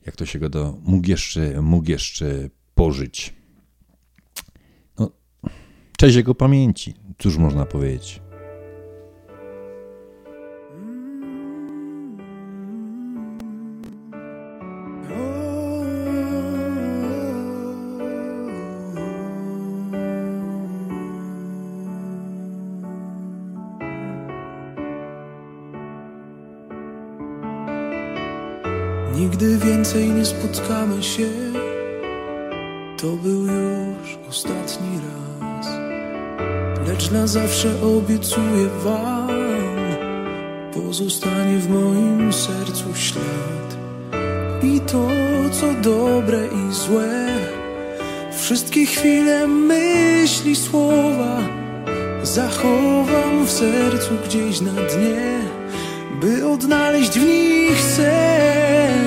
Jak to się go mógł jeszcze, mógł jeszcze pożyć. Cześć jego pamięci. Cóż można powiedzieć? Więcej nie spotkamy się. To był już ostatni raz. Lecz na zawsze obiecuję wam Pozostanie w moim sercu ślad I to, co dobre i złe Wszystkie chwile, myśli, słowa Zachowam w sercu gdzieś na dnie By odnaleźć w nich sens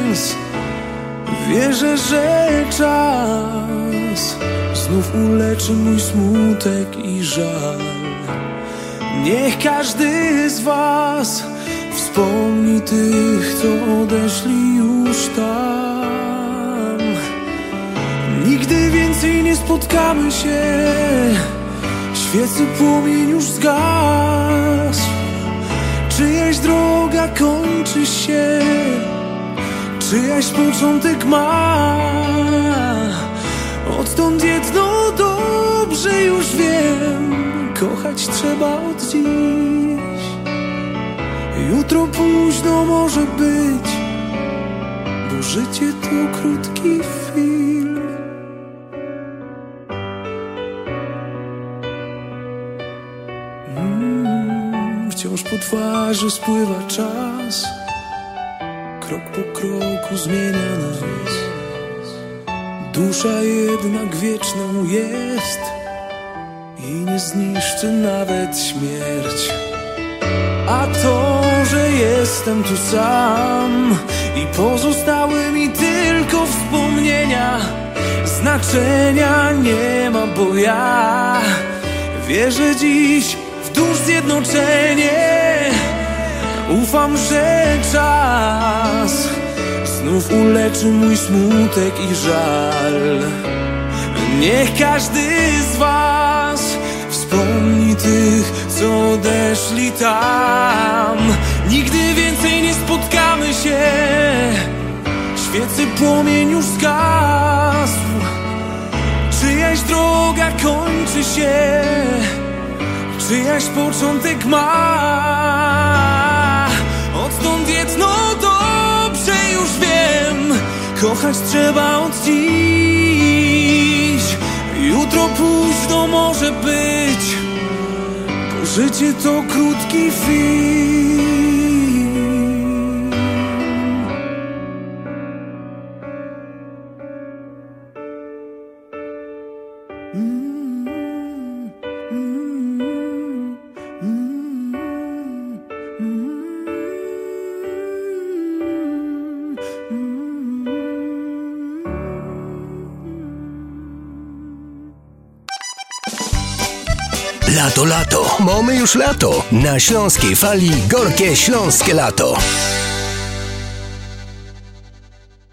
Wierzę, że czas znów uleczy mój smutek i żal. Niech każdy z Was wspomni tych, co odeszli już tam. Nigdy więcej nie spotkamy się, świecy płomień już zgasł. Czyjaś droga kończy się, czyjaś początek ma. Odtąd jedno dobrze już wiem. Kochać trzeba od dziś. Jutro późno może być Bo życie to krótki film. Mm, Wciąż po twarzy spływa czas. Krok po kroku zmienia nas Dusza jednak wieczną jest i nie zniszczy nawet śmierć. A to, że jestem tu sam i pozostały mi tylko wspomnienia, znaczenia nie ma, bo ja wierzę dziś w dusz zjednoczenie. Ufam, że czas znów uleczy mój smutek i żal. Niech każdy z Was wspomni tych, co odeszli tam. Nigdy więcej nie spotkamy się, świecy płomień już zgasł. Czyjaś droga kończy się, czyjaś początek ma. Kochać trzeba od dziś. Jutro późno może być Bo życie to krótki film Lato. Mamy już lato. Na Śląskiej Fali gorkie śląskie lato.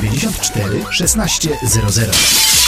94 1600.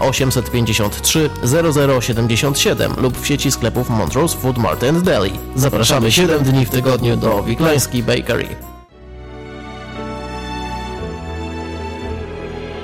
853 0077 lub w sieci sklepów Montrose Food Mart and Deli. Zapraszamy 7 dni w tygodniu do Wiklański Bakery.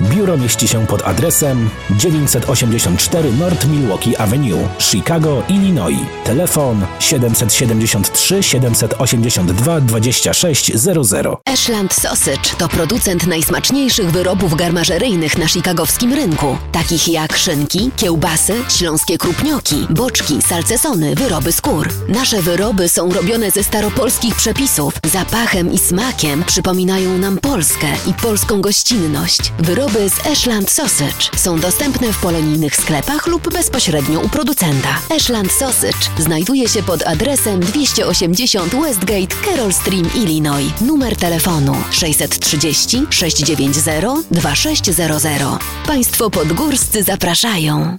Biuro mieści się pod adresem 984 North Milwaukee Avenue, Chicago, Illinois. Telefon 773 782 2600. Ashland Sausage to producent najsmaczniejszych wyrobów garmażeryjnych na chicagowskim rynku, takich jak szynki, kiełbasy, śląskie krupnioki, boczki, salcesony, wyroby skór. Nasze wyroby są robione ze staropolskich przepisów. Zapachem i smakiem przypominają nam Polskę i polską gościnność. Wyroby z Ashland Sausage są dostępne w polonijnych sklepach lub bezpośrednio u producenta. Ashland Sausage znajduje się pod adresem 280 Westgate, Carroll Stream, Illinois. Numer telefonu 630 690 2600. Państwo podgórscy zapraszają.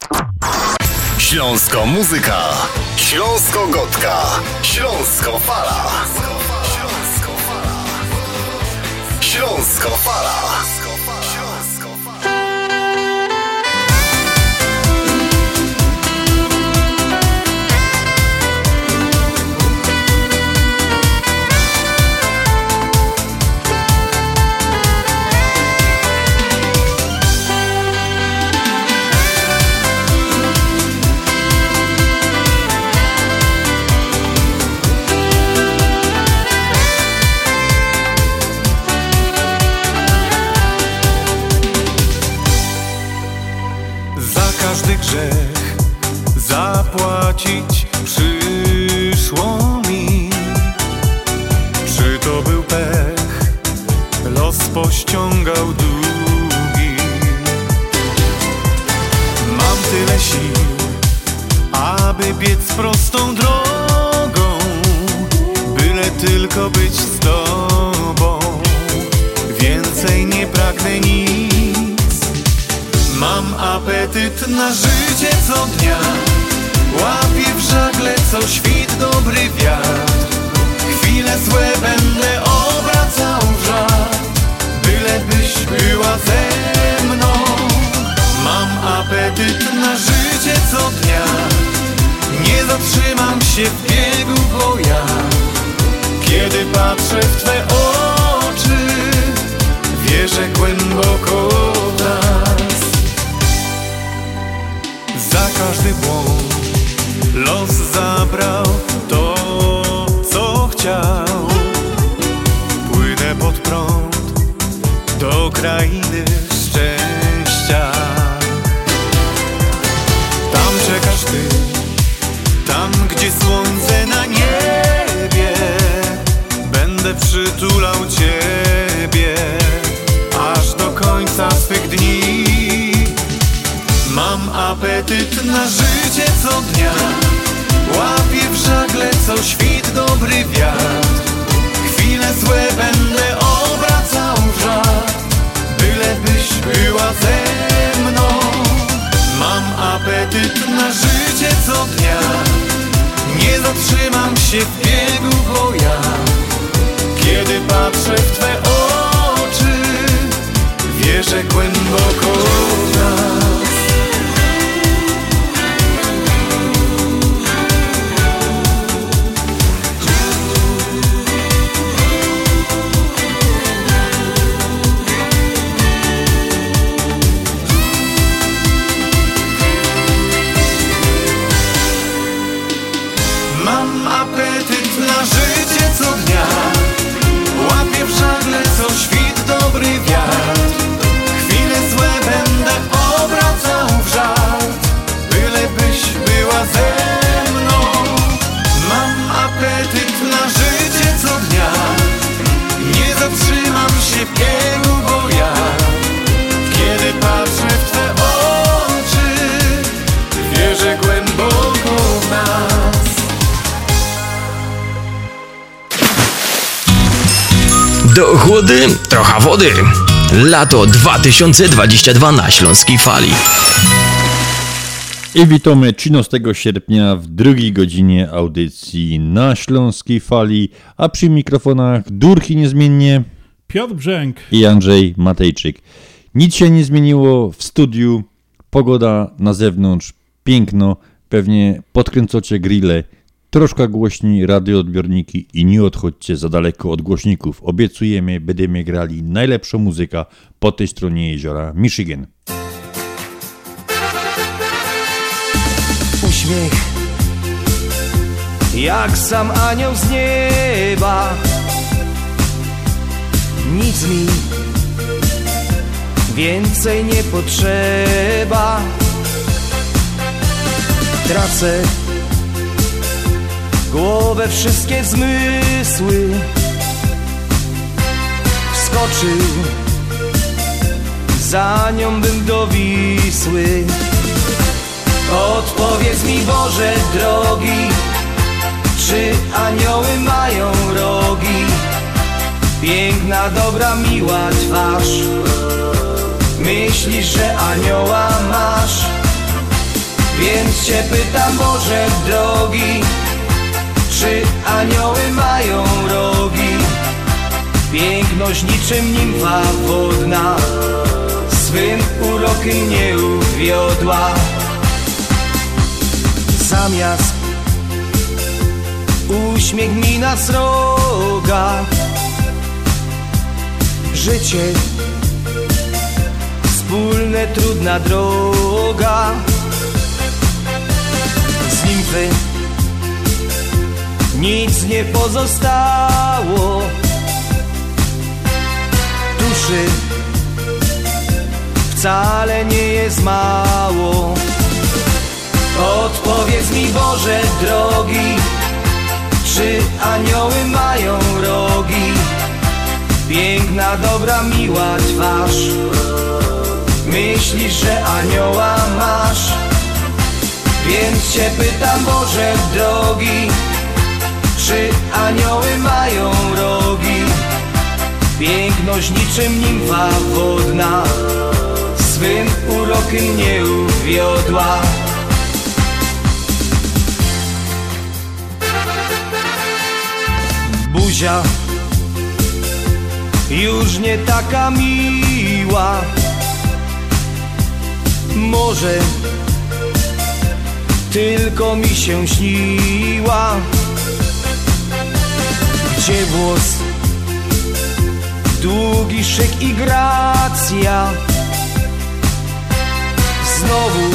Śląsko muzyka, Śląsko gotka, Śląsko fala. Śląsko fala. każdy zapłacić przyszło mi. Czy to był pech, los pościągał długi. Mam tyle sił, aby biec prostą drogą, byle tylko być z tobą. Więcej nie pragnę nic. Mam apetyt na życie co dnia Łapię w żagle co świt dobry wiatr. Chwile złe będę obracał w żart Byle byś była ze mną. Mam apetyt na życie co dnia. Nie zatrzymam się w biegu, bo ja Kiedy patrzę w Twe oczy Wierzę głęboko w nas. Za każdy błąd los zabrał to, co chciał. Płynę pod prąd do krainy szczęścia. Tam czekasz ty, tam gdzie słońce na niebie. Będę przytulał ciebie Mam apetyt na życie co dnia. Łapię w żagle co świt dobry wiatr. Chwile złe będę obracał w żart Bylebyś była ze mną. Mam apetyt na życie co dnia. Nie zatrzymam się w biegu, bo ja Kiedy patrzę w Twe oczy Wierzę głęboko w nas biegu, bo ja Kiedy patrzę w Twe oczy Wierzę głęboko w nas Do chłody trochę wody. Lato 2022 na Śląskiej Fali. I witamy 13 sierpnia w drugiej godzinie audycji na Śląskiej Fali, a przy mikrofonach Durki niezmiennie Piotr Brzęk i Andrzej Matejczyk. Nic się nie zmieniło w studiu, pogoda na zewnątrz, piękno, pewnie podkręcocie grille, troszkę głośniej radioodbiorniki i nie odchodźcie za daleko od głośników. Obiecujemy, będziemy grali najlepszą muzykę po tej stronie jeziora Michigan. uśmiech Jak sam anioł z nieba Nic mi więcej nie potrzeba. Tracę głowę, wszystkie zmysły. Wskoczył za nią bym do Wisły. Odpowiedz mi Boże drogi Czy anioły mają rogi? Piękna, dobra, miła twarz Myślisz, że anioła masz? Więc cię pytam Boże drogi Czy anioły mają rogi? Piękność niczym nimfa wodna Swym urokiem nie uwiodła Zamiast uśmiech mi na sroga Życie. Wspólne trudna droga. Z nimfy Nic nie pozostało. Duszy Wcale nie jest mało. Odpowiedz mi Boże drogi Czy anioły mają rogi? Piękna, dobra, miła twarz Myślisz, że anioła masz? Więc cię pytam Boże drogi Czy anioły mają rogi? Piękność niczym nimfa wodna Swym urokiem nie uwiodła Buzia już nie taka miła. Może tylko mi się śniła. Gdzie włos, długi szyk i gracja. Znowu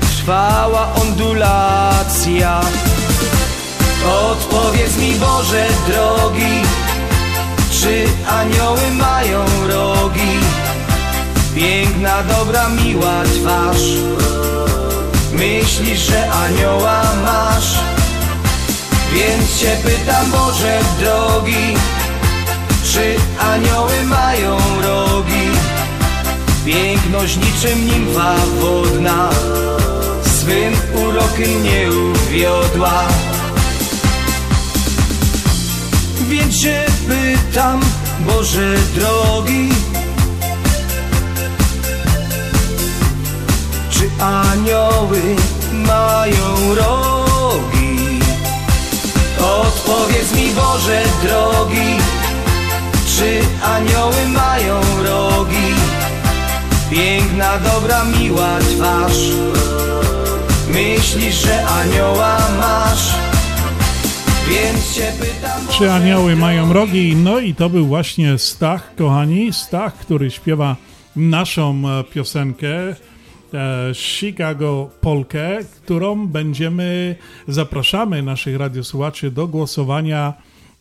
trwała ondulacja. Odpowiedz mi Boże drogi Czy anioły mają rogi? Piękna, dobra, miła twarz Myślisz, że anioła masz? Więc cię pytam Boże drogi Czy anioły mają rogi? Piękność niczym nimfa wodna Swym urokiem nie uwiodła Więc się pytam, Boże drogi Czy anioły mają rogi? Odpowiedz mi Boże drogi Czy anioły mają rogi? Piękna, dobra, miła twarz Myślisz, że anioła masz Czy anioły mają rogi? No i to był właśnie Stach, kochani. Stach, który śpiewa naszą e, piosenkę e, Chicago Polkę, którą będziemy, zapraszamy naszych radiosłuchaczy do głosowania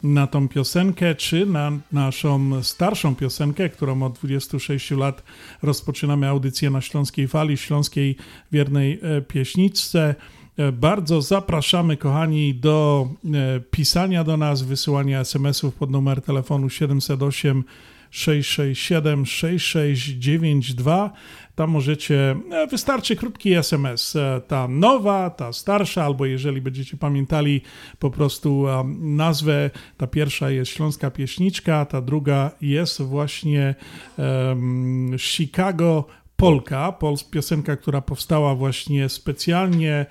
na tą piosenkę, czy na naszą starszą piosenkę, którą od 26 lat rozpoczynamy audycję na Śląskiej Fali, Śląskiej Wiernej e, Pieśniczce. E, Bardzo zapraszamy, kochani, do e, pisania do nas, wysyłania SMS-ów pod numer telefonu 708 667 6692. Tam możecie, e, wystarczy krótki SMS, ta nowa, ta starsza, albo jeżeli będziecie pamiętali po prostu nazwę, ta pierwsza jest Śląska Pieśniczka, ta druga jest właśnie em, Chicago Polka, pols- piosenka, która powstała właśnie specjalnie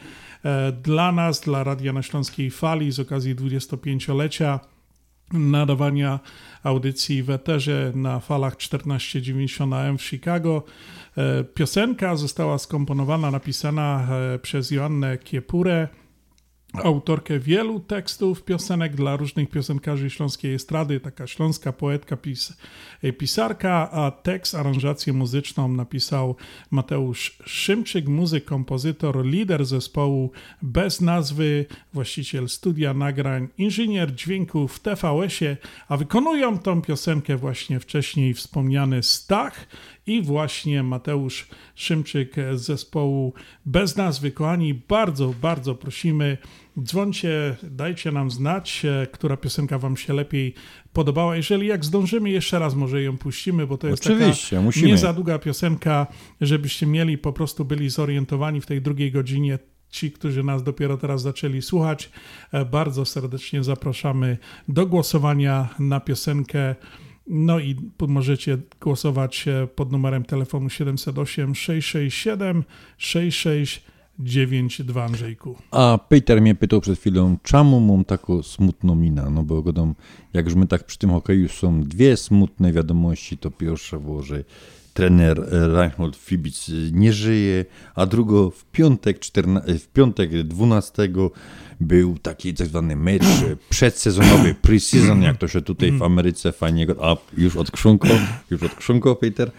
dla nas, dla Radia na Śląskiej Fali z okazji 25-lecia nadawania audycji w eterze na falach 1490 AM w Chicago. E, Piosenka została skomponowana, napisana e, przez Joannę Kiepurę, autorkę wielu tekstów piosenek dla różnych piosenkarzy śląskiej estrady, taka śląska poetka, pis, e, pisarka, a tekst, aranżację muzyczną napisał Mateusz Szymczyk, muzyk, kompozytor, lider zespołu bez nazwy, właściciel studia nagrań, inżynier dźwięku w TVS-ie, a wykonują tą piosenkę właśnie wcześniej wspomniany Stach i właśnie Mateusz Szymczyk z zespołu bez nazwy. Kochani, bardzo, bardzo prosimy, dzwońcie, dajcie nam znać, e, która piosenka wam się lepiej podobała. Jeżeli jak zdążymy, jeszcze raz może ją puścimy, bo to jest Oczywiście, taka musimy. nie za długa piosenka, żebyście mieli, po prostu byli zorientowani w tej drugiej godzinie. Ci, którzy nas dopiero teraz zaczęli słuchać, e, bardzo serdecznie zapraszamy do głosowania na piosenkę. No i możecie głosować e, pod numerem telefonu 708 667 6692 Andrzejku. A Peter mnie pytał przed chwilą, czemu mam taką smutną minę? No bo godą, jak już my tak przy tym hokeju są dwie smutne wiadomości, to pierwsza było, że trener Reinhold Fibic nie żyje, a drugo w piątek, 14, w piątek 12 był taki tak zwany mecz e, przedsezonowy, pre-season, jak to się tutaj w Ameryce fajnie, a już od Krzunko, już od Krzunko, Peter,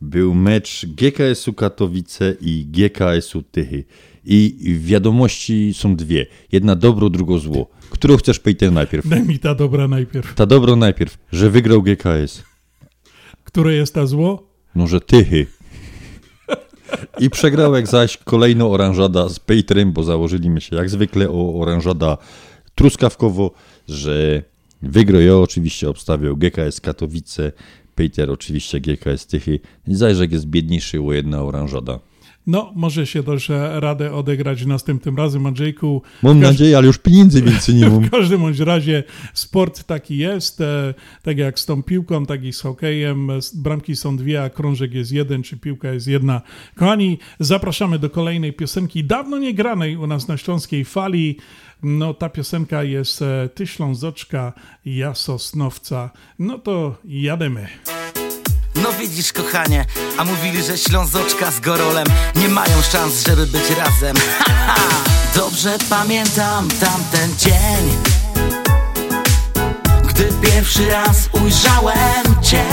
był mecz GKS-u Katowice i GKS-u Tychy. I wiadomości są dwie. Jedna dobro, drugo zło. Którą chcesz, Peter, najpierw? Daj mi ta dobra najpierw. Ta dobro najpierw, że wygrał GKS. Które jest ta zło? No, że Tychy. I przegrał jak zaś kolejną oranżada z Peterem, bo założyliśmy się jak zwykle o oranżada truskawkowo, że wygrał ja oczywiście obstawiał GKS Katowice, Peter oczywiście GKS Tychy zajrzek jest biedniejszy o jedna oranżada. No, może się też e, radę odegrać następnym razem, Andrzejku. Mam nadzieję, ale już pieniędzy więcej nie mam. W każdym bądź razie sport taki jest, e, tak jak z tą piłką, tak i z hokejem. Bramki są dwie, a krążek jest jeden, czy piłka jest jedna. Kochani, zapraszamy do kolejnej piosenki, dawno nie granej u nas na Śląskiej Fali. No, ta piosenka jest e, Ty Ślązoczka, ja Sosnowca. No to jademy. No widzisz kochanie, a mówili, że Ślązoczka z Gorolem Nie mają szans, żeby być razem! Dobrze pamiętam tamten dzień Gdy pierwszy raz ujrzałem cię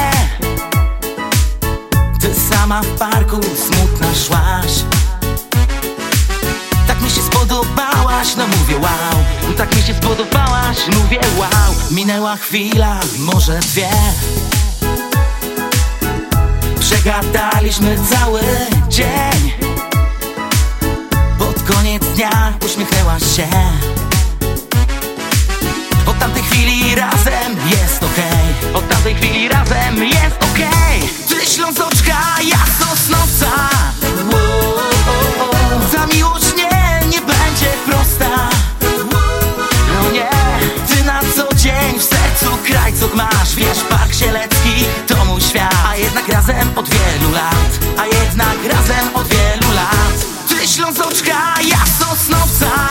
Ty sama w parku smutna szłaś Tak mi się spodobałaś, no mówię wow Tak mi się spodobałaś, mówię wow Minęła chwila, może dwie. Przegadaliśmy cały dzień. Pod koniec dnia uśmiechnęłaś się. Od tamtej chwili razem jest okej. Od tamtej chwili razem jest okej. Ty Ślązoczka, ja Krajcuk masz, wiesz, Park Sielecki to mój świat. A jednak razem od wielu lat A jednak razem od wielu lat. Ty Ślązoczka, ja Sosnowca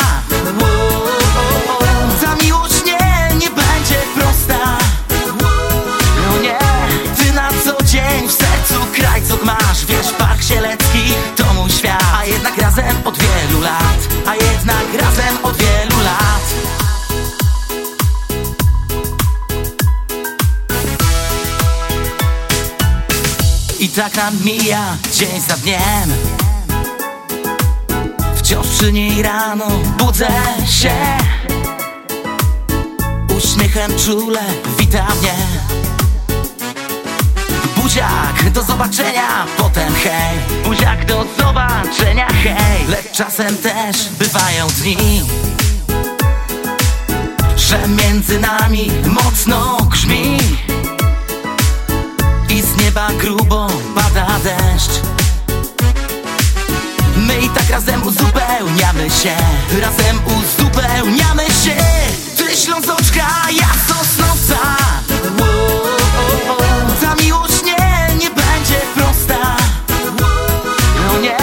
Nam mija dzień za dniem. Wciąż przy niej rano budzę się. Uśmiechem czule wita mnie. Buziak, do zobaczenia, potem hej. Buziak, do zobaczenia, hej. Lecz czasem też bywają dni Że między nami mocno grzmi. I z nieba grubo pada deszcz. My i tak razem uzupełniamy się. Razem uzupełniamy się. Ty Ślązoczka, ja Sosnowca. Ta miłość nie, nie będzie prosta. No nie,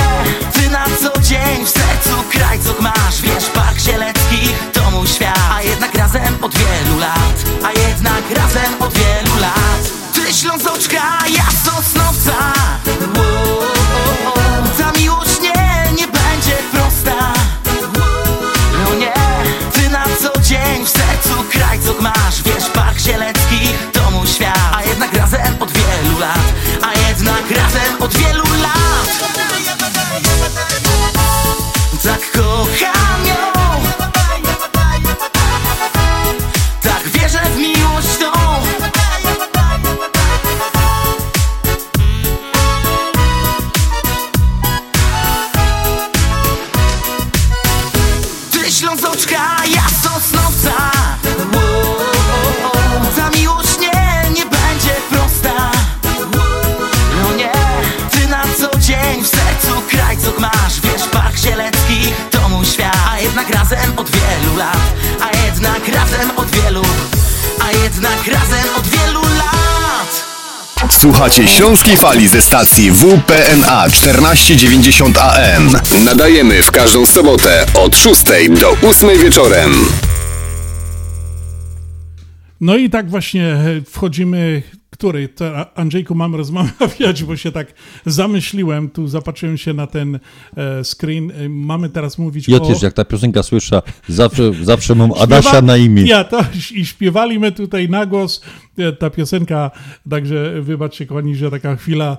ty na co dzień w sercu krajcok masz. Wiesz, Park Sielecki to mój świat. A jednak razem od wielu lat. A jednak razem od wielu lat Ślązoczka, ja Sosnowca jednak razem od wielu lat Słuchacie Śląskiej Fali ze stacji WPNA 1490 AM. Nadajemy w każdą sobotę od 6 do 8 wieczorem. No i tak właśnie wchodzimy, który, to Andrzejku mam rozmawiać, bo się tak zamyśliłem, tu zapatrzyłem się na ten e, screen, E, mamy teraz mówić Ja o... też, jak ta piosenka słyszę, zawsze, zawsze mam Śpiewa- Adasia na imię. Ja to i śpiewaliśmy tutaj na głos e, ta piosenka, także wybaczcie kochani, że taka chwila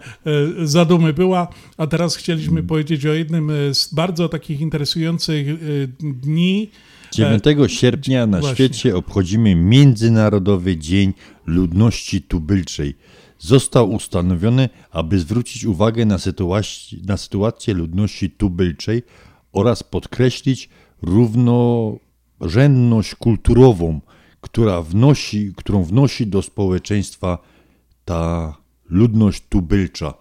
zadumy była, a teraz chcieliśmy powiedzieć o jednym z bardzo takich interesujących dni. 9 E, sierpnia na właśnie. świecie obchodzimy Międzynarodowy Dzień Ludności Tubylczej. Został ustanowiony, aby zwrócić uwagę na, sytuac- na sytuację ludności tubylczej oraz podkreślić równorzędność kulturową, która wnosi, którą wnosi do społeczeństwa ta ludność tubylcza.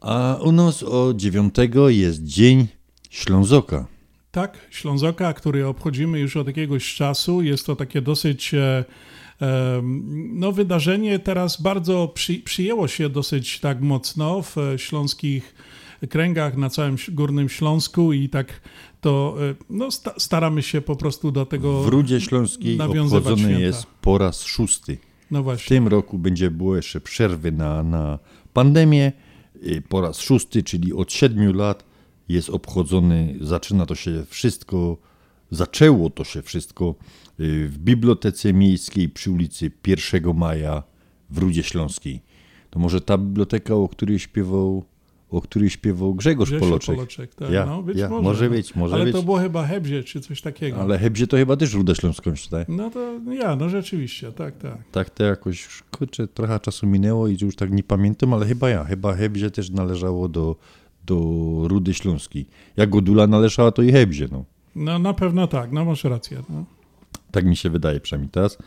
A u nas o 9 jest Dzień Ślązoka. Tak, Ślązoka, który obchodzimy już od jakiegoś czasu. Jest to takie dosyć e, no, wydarzenie. Teraz bardzo przy, przyjęło się dosyć tak mocno w śląskich kręgach na całym Górnym Śląsku i tak to e, no, sta, staramy się po prostu do tego W Rudzie Śląskiej obchodzony święta. jest po raz szósty. No właśnie. W tym roku będzie było jeszcze przerwy na, na pandemię. I Po raz szósty, czyli od siedmiu lat jest obchodzony, zaczyna to się wszystko, zaczęło to się wszystko y, w Bibliotece Miejskiej przy ulicy 1 Maja w Rudzie Śląskiej. To może ta biblioteka, o której śpiewał, o której śpiewał Grzegorz, Poloczek. Poloczek, tak. ja, no, być ja, może, może być, może Ale być. to było chyba Hebzie czy coś takiego. Ale Hebzie to chyba też Ruda się daje. No to ja, no rzeczywiście, tak, tak. Tak to jakoś, kurczę, trochę czasu minęło i już tak nie pamiętam, ale chyba ja, chyba Hebzie też należało do, do Rudy Śląskiej. Jak Godula należała, to i Hebzie, no. No na pewno tak, no masz rację. No. Tak mi się wydaje przynajmniej teraz.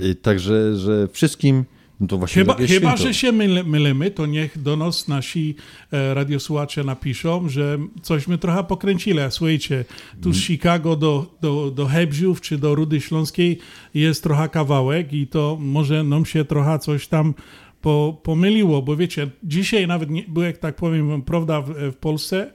Y, Także, że wszystkim, no to właśnie Chyba, chyba że się myle, mylimy, to niech do nas nasi e, radiosłuchacze napiszą, że cośmy trochę pokręcili. A Słuchajcie, tu z Chicago do, do, do Hebziów czy do Rudy Śląskiej jest trochę kawałek i to może nam się trochę coś tam po, pomyliło, bo wiecie, dzisiaj nawet nie, było, jak tak powiem, prawda, w, w Polsce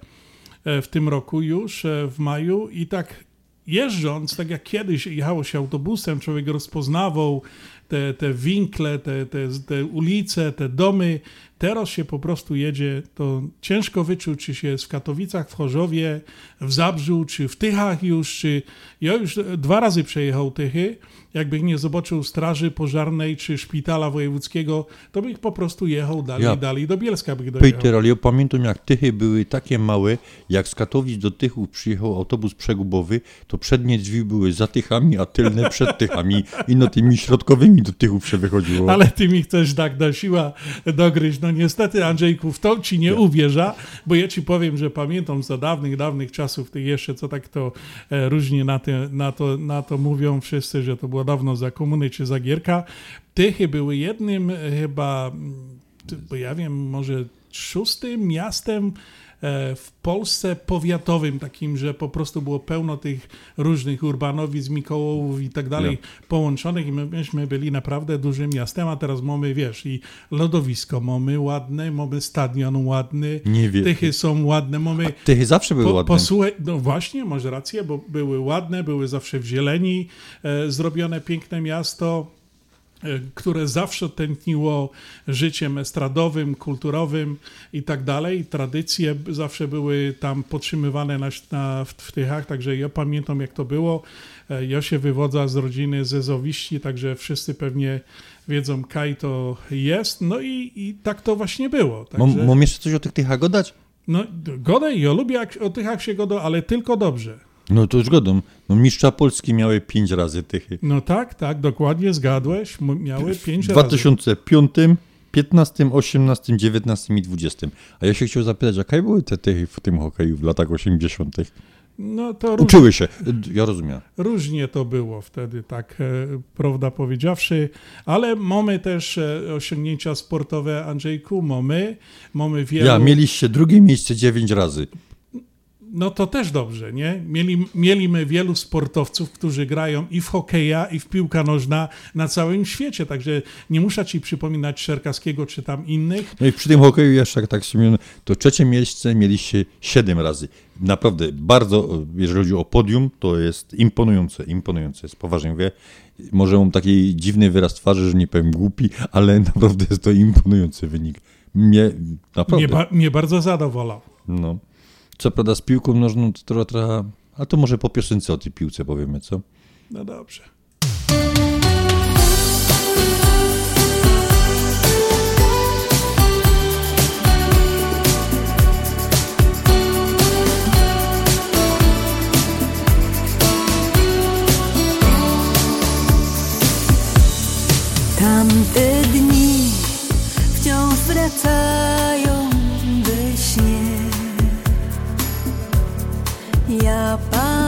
e, w tym roku już, e, w maju i tak jeżdżąc, tak jak kiedyś jechało się autobusem, człowiek rozpoznawał te, te winkle, te, te, te ulice, te domy. Teraz się po prostu jedzie, to ciężko wyczuć, czy się jest w Katowicach, w Chorzowie, w Zabrzu, czy w Tychach już, czy... Ja już dwa razy przejechał Tychy, jakbym nie zobaczył straży pożarnej, czy szpitala wojewódzkiego, to bych po prostu jechał dalej, Ja- dalej, do Bielska bych dojechał. Peter, ale ja pamiętam jak Tychy były takie małe, jak z Katowic do Tychów przyjechał autobus przegubowy, to przednie drzwi były za Tychami, a tylne przed Tychami i no tymi środkowymi do Tychów się wychodziło. Ale ty mi chcesz tak na siła dogryźć. No niestety, Andrzejku, w to ci nie uwierza, bo ja ci powiem, że pamiętam za dawnych, dawnych czasów, ty jeszcze co tak to e, różnie na, te, na, to, na to mówią wszyscy, że to było dawno za komuny czy za Gierka. Tychy były jednym e, chyba, bo ja wiem, może szóstym miastem w Polsce powiatowym, takim, że po prostu było pełno tych różnych urbanowic, i tak dalej połączonych i my, myśmy byli naprawdę dużym miastem, a teraz mamy, wiesz, i lodowisko mamy ładne, mamy stadion ładny, Nie wiem. Tychy są ładne, mamy... Tychy zawsze były ładne. Posłuchaj, no właśnie, masz rację, bo były ładne, były zawsze w zieleni, e, zrobione piękne miasto, e, które zawsze tętniło życiem estradowym, kulturowym i tak dalej. Tradycje zawsze były tam podtrzymywane na, na, w, w Tychach, także ja pamiętam jak to było. E, Ja się wywodza z rodziny Zezowiści, także wszyscy pewnie wiedzą, kaj to jest. No i, i tak to właśnie było. Także... Mam, mam jeszcze coś o tych Tychach gadać? No, godę, ja lubię jak o Tychach się godo, ale tylko dobrze. No to już godą. No mistrza Polski miały pięć razy Tychy. No tak, tak, dokładnie zgadłeś. Miały pięć W razy. 2005, 15, 18, 19 i 20. A ja się chciał zapytać, jakie były te Tychy w tym hokeju w latach 80. No to róż, Uczyły się. Ja rozumiem. różnie to było wtedy, tak e, prawda powiedziawszy, ale mamy też e, osiągnięcia sportowe Andrzejku, mamy, mamy wielu... Ja, mieliście drugie miejsce 9 razy. No to też dobrze, nie? Mieli, mieliśmy wielu sportowców, którzy grają i w hokeja, i w piłka nożna na całym świecie, także nie muszę ci przypominać Szerkaskiego czy tam innych. No i przy tym hokeju jeszcze tak sobie, to trzecie miejsce mieliście 7 razy. Naprawdę bardzo, jeżeli chodzi o podium, to jest imponujące, imponujące jest, poważnie mówię. Może mam taki dziwny wyraz twarzy, że nie powiem głupi, ale naprawdę jest to imponujący wynik. Mnie naprawdę. Mnie, ba, mnie bardzo zadowalał. No. Co prawda z piłką nożną to trochę, trochę, a to może po piosence o tej piłce powiemy, co? No dobrze. Tamte dni wciąż wracają Ja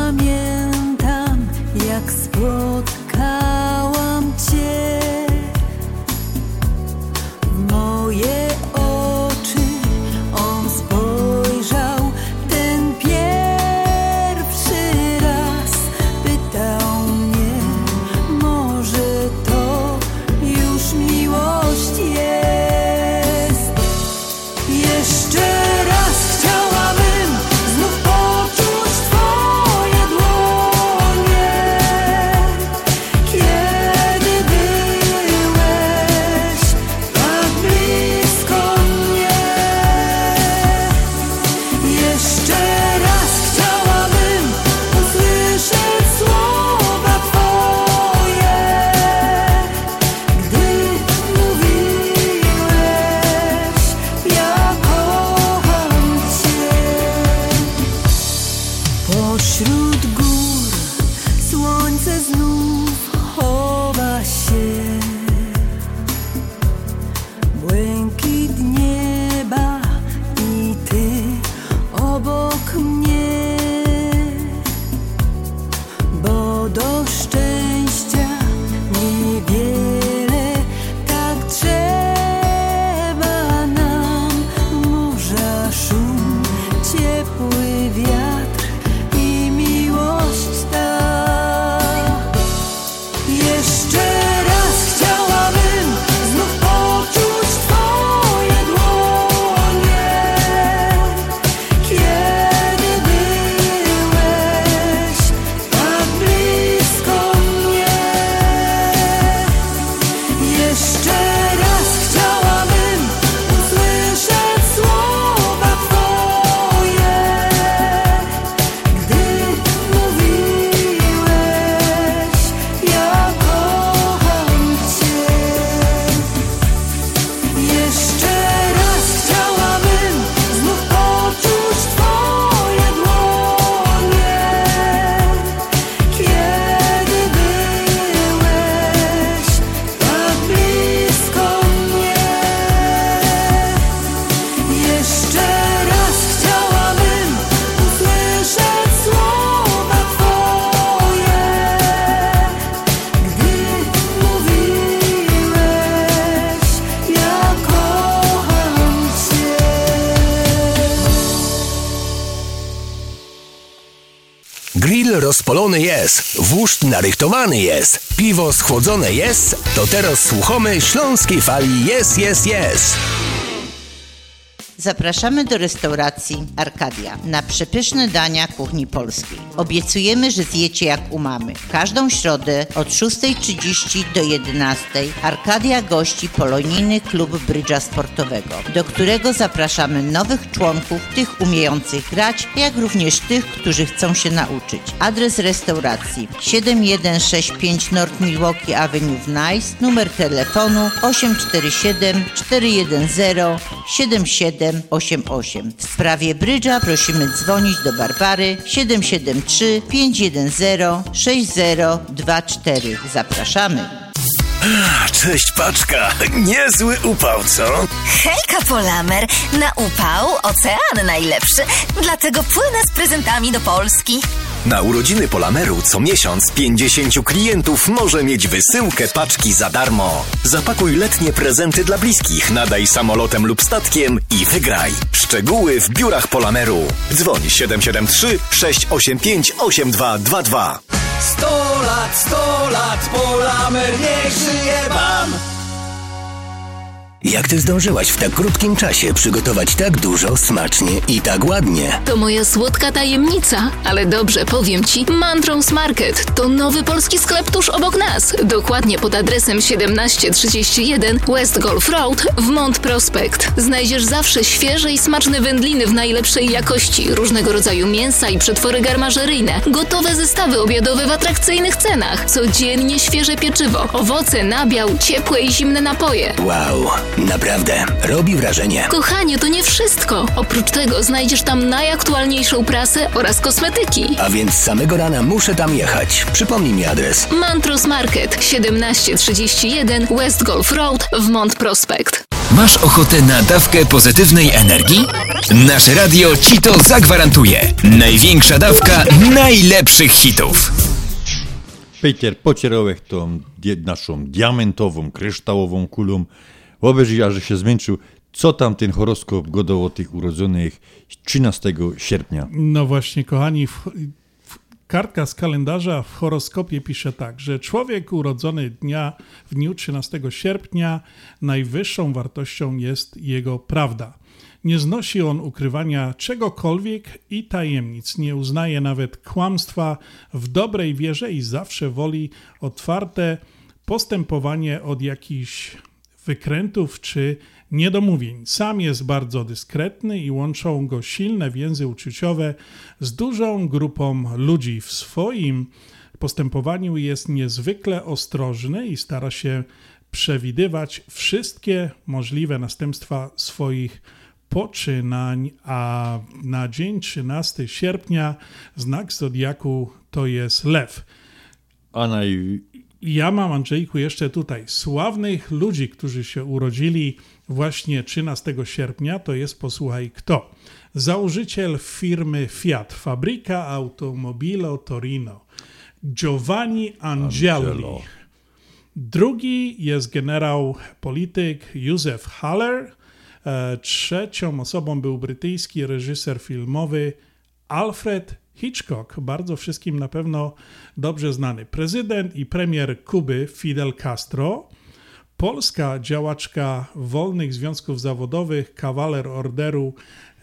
narychtowany jest, piwo schłodzone jest, to teraz słuchamy śląskiej fali jest, jest, jest. Zapraszamy do restauracji Arkadia na przepyszne dania kuchni polskiej. Obiecujemy, że zjecie jak u mamy. Każdą środę od 6.30 do 11.00 Arkadia gości polonijny klub brydża sportowego, do którego zapraszamy nowych członków, tych umiejących grać, jak również tych, którzy chcą się nauczyć. Adres restauracji 7165 North Milwaukee Avenue w Nice, numer telefonu 847 410 77 88. W sprawie brydża prosimy dzwonić do Barbary 773 510 6024. Zapraszamy. Cześć paczka, niezły upał, co? Hejka Polamer, na upał ocean najlepszy, dlatego płynę z prezentami do Polski. Na urodziny Polameru co miesiąc 50 klientów może mieć wysyłkę paczki za darmo. Zapakuj letnie prezenty dla bliskich, nadaj samolotem lub statkiem i wygraj. Szczegóły w biurach Polameru. Dzwoń 773 685 8222. 100 lat, 100 lat, Polamer niech żyje wam! Jak ty zdążyłaś w tak krótkim czasie przygotować tak dużo, smacznie i tak ładnie? To moja słodka tajemnica, ale dobrze powiem ci. Mantrons Market to nowy polski sklep tuż obok nas. Dokładnie pod adresem 1731 West Golf Road w Mont Prospect. Znajdziesz zawsze świeże i smaczne wędliny w najlepszej jakości, różnego rodzaju mięsa i przetwory garmażeryjne, gotowe zestawy obiadowe w atrakcyjnych cenach, codziennie świeże pieczywo, owoce, nabiał, ciepłe i zimne napoje. Wow, naprawdę, robi wrażenie. Kochanie, to nie wszystko. Oprócz tego znajdziesz tam najaktualniejszą prasę oraz kosmetyki. A więc samego rana muszę tam jechać. Przypomnij mi adres. Mantros Market 1731 West Golf Road w Mont Prospect. Masz ochotę na dawkę pozytywnej energii? Nasze radio ci to zagwarantuje. Największa dawka najlepszych hitów. Peter Pocierołek tą naszą diamentową, kryształową kulą. Obejrzyj, że się zmęczył. Co tam ten horoskop godał o tych urodzonych 13 sierpnia? No właśnie, kochani, w, w, kartka z kalendarza w horoskopie pisze tak, że człowiek urodzony dnia w dniu 13 sierpnia najwyższą wartością jest jego prawda. Nie znosi on ukrywania czegokolwiek i tajemnic, nie uznaje nawet kłamstwa w dobrej wierze i zawsze woli otwarte postępowanie od jakichś wykrętów czy niedomówień. Sam jest bardzo dyskretny i łączą go silne więzy uczuciowe z dużą grupą ludzi. W swoim postępowaniu jest niezwykle ostrożny i stara się przewidywać wszystkie możliwe następstwa swoich poczynań, a na dzień 13 sierpnia znak zodiaku to jest lew. A naj... Ja mam, Andrzejku, jeszcze tutaj sławnych ludzi, którzy się urodzili właśnie 13 sierpnia, to jest, posłuchaj, kto? Założyciel firmy Fiat, Fabryka Automobilo Torino, Giovanni Angeli. Angelo. Drugi jest generał polityk Józef Haller. E, Trzecią osobą był brytyjski reżyser filmowy Alfred Hitchcock, bardzo wszystkim na pewno dobrze znany. Prezydent i premier Kuby Fidel Castro, polska działaczka wolnych związków zawodowych, kawaler Orderu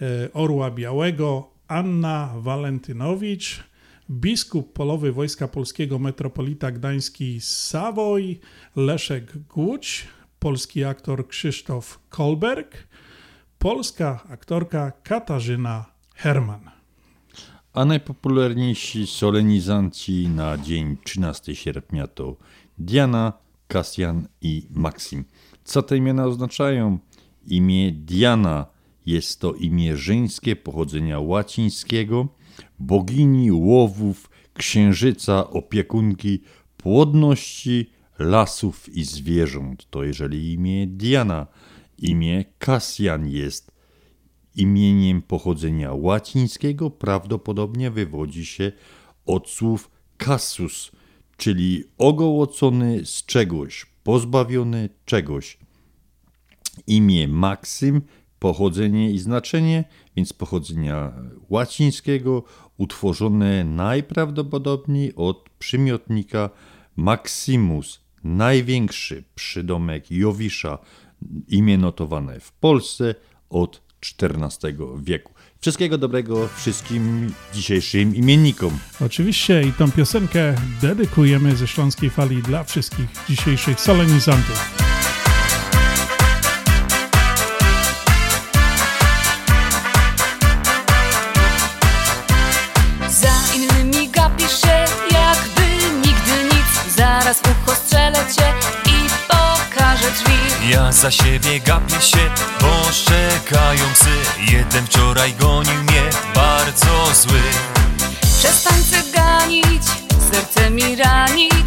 e, Orła Białego Anna Walentynowicz, biskup polowy Wojska Polskiego metropolita gdański Sawoj Leszek Głódź, polski aktor Krzysztof Kolberg, polska aktorka Katarzyna Herman. A najpopularniejsi solenizanci na dzień 13 sierpnia to Diana, Kasjan i Maksim. Co te imiona oznaczają? Imię Diana jest to imię żeńskie pochodzenia łacińskiego, bogini łowów, księżyca, opiekunki, płodności, lasów i zwierząt. To jeżeli imię Diana. Imię Kasjan jest imieniem pochodzenia łacińskiego, prawdopodobnie wywodzi się od słów casus, czyli ogołocony z czegoś, pozbawiony czegoś. Imię Maksym Pochodzenie i znaczenie, więc pochodzenia łacińskiego, utworzone najprawdopodobniej od przymiotnika Maximus, największy przydomek Jowisza, imię notowane w Polsce od XIV wieku. Wszystkiego dobrego wszystkim dzisiejszym imiennikom. Oczywiście i tą piosenkę dedykujemy ze Śląskiej Fali dla wszystkich dzisiejszych solenizantów. Ja za siebie gapię się, bo szczekają psy Jeden wczoraj gonił mnie, bardzo zły. Przestań cyganić, serce mi ranić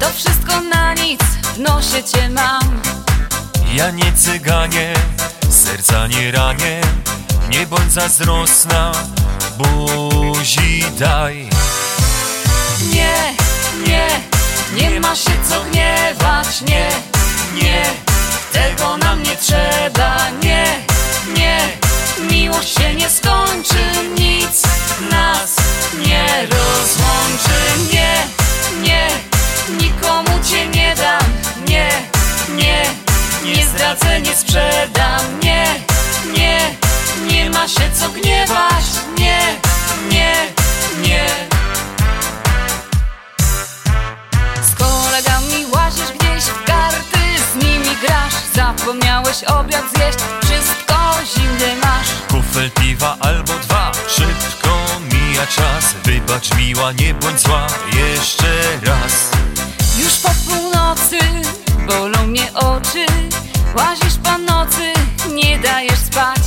To wszystko na nic, w nosie cię mam. Ja nie cyganie, serca nie ranię Nie bądź zazdrosna, buzi daj. Nie, nie, nie ma się co gniewać Nie, nie, tego nam nie trzeba Nie, nie, miłość się nie skończy Nic nas nie rozłączy. Nie, nie, nikomu cię nie dam Nie, nie, nie zdradzę, nie sprzedam Nie, nie, nie ma się co gniewać Nie, nie, nie Zapomniałeś obiad zjeść Wszystko zimne masz. Kufel piwa albo dwa, szybko mija czas. Wybacz miła, nie bądź zła, jeszcze raz. Już po północy Bolą mnie oczy. Łazisz po nocy Nie dajesz spać.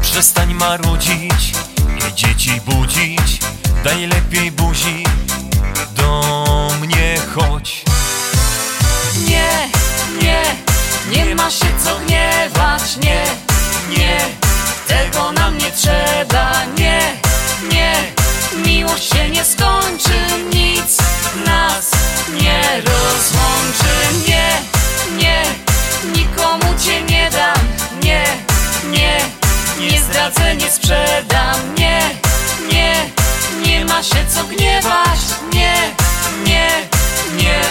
Przestań marudzić i dzieci budzić. Daj lepiej buzi, do mnie chodź. Nie, nie, nie ma się co gniewać Nie, nie, tego nam nie trzeba Nie, nie, miłość się nie skończy Nic nas nie rozłączy Nie, nie, nikomu cię nie dam Nie, nie, nie zdradzę, nie sprzedam Nie, nie, nie ma się co gniewać Nie, nie, nie.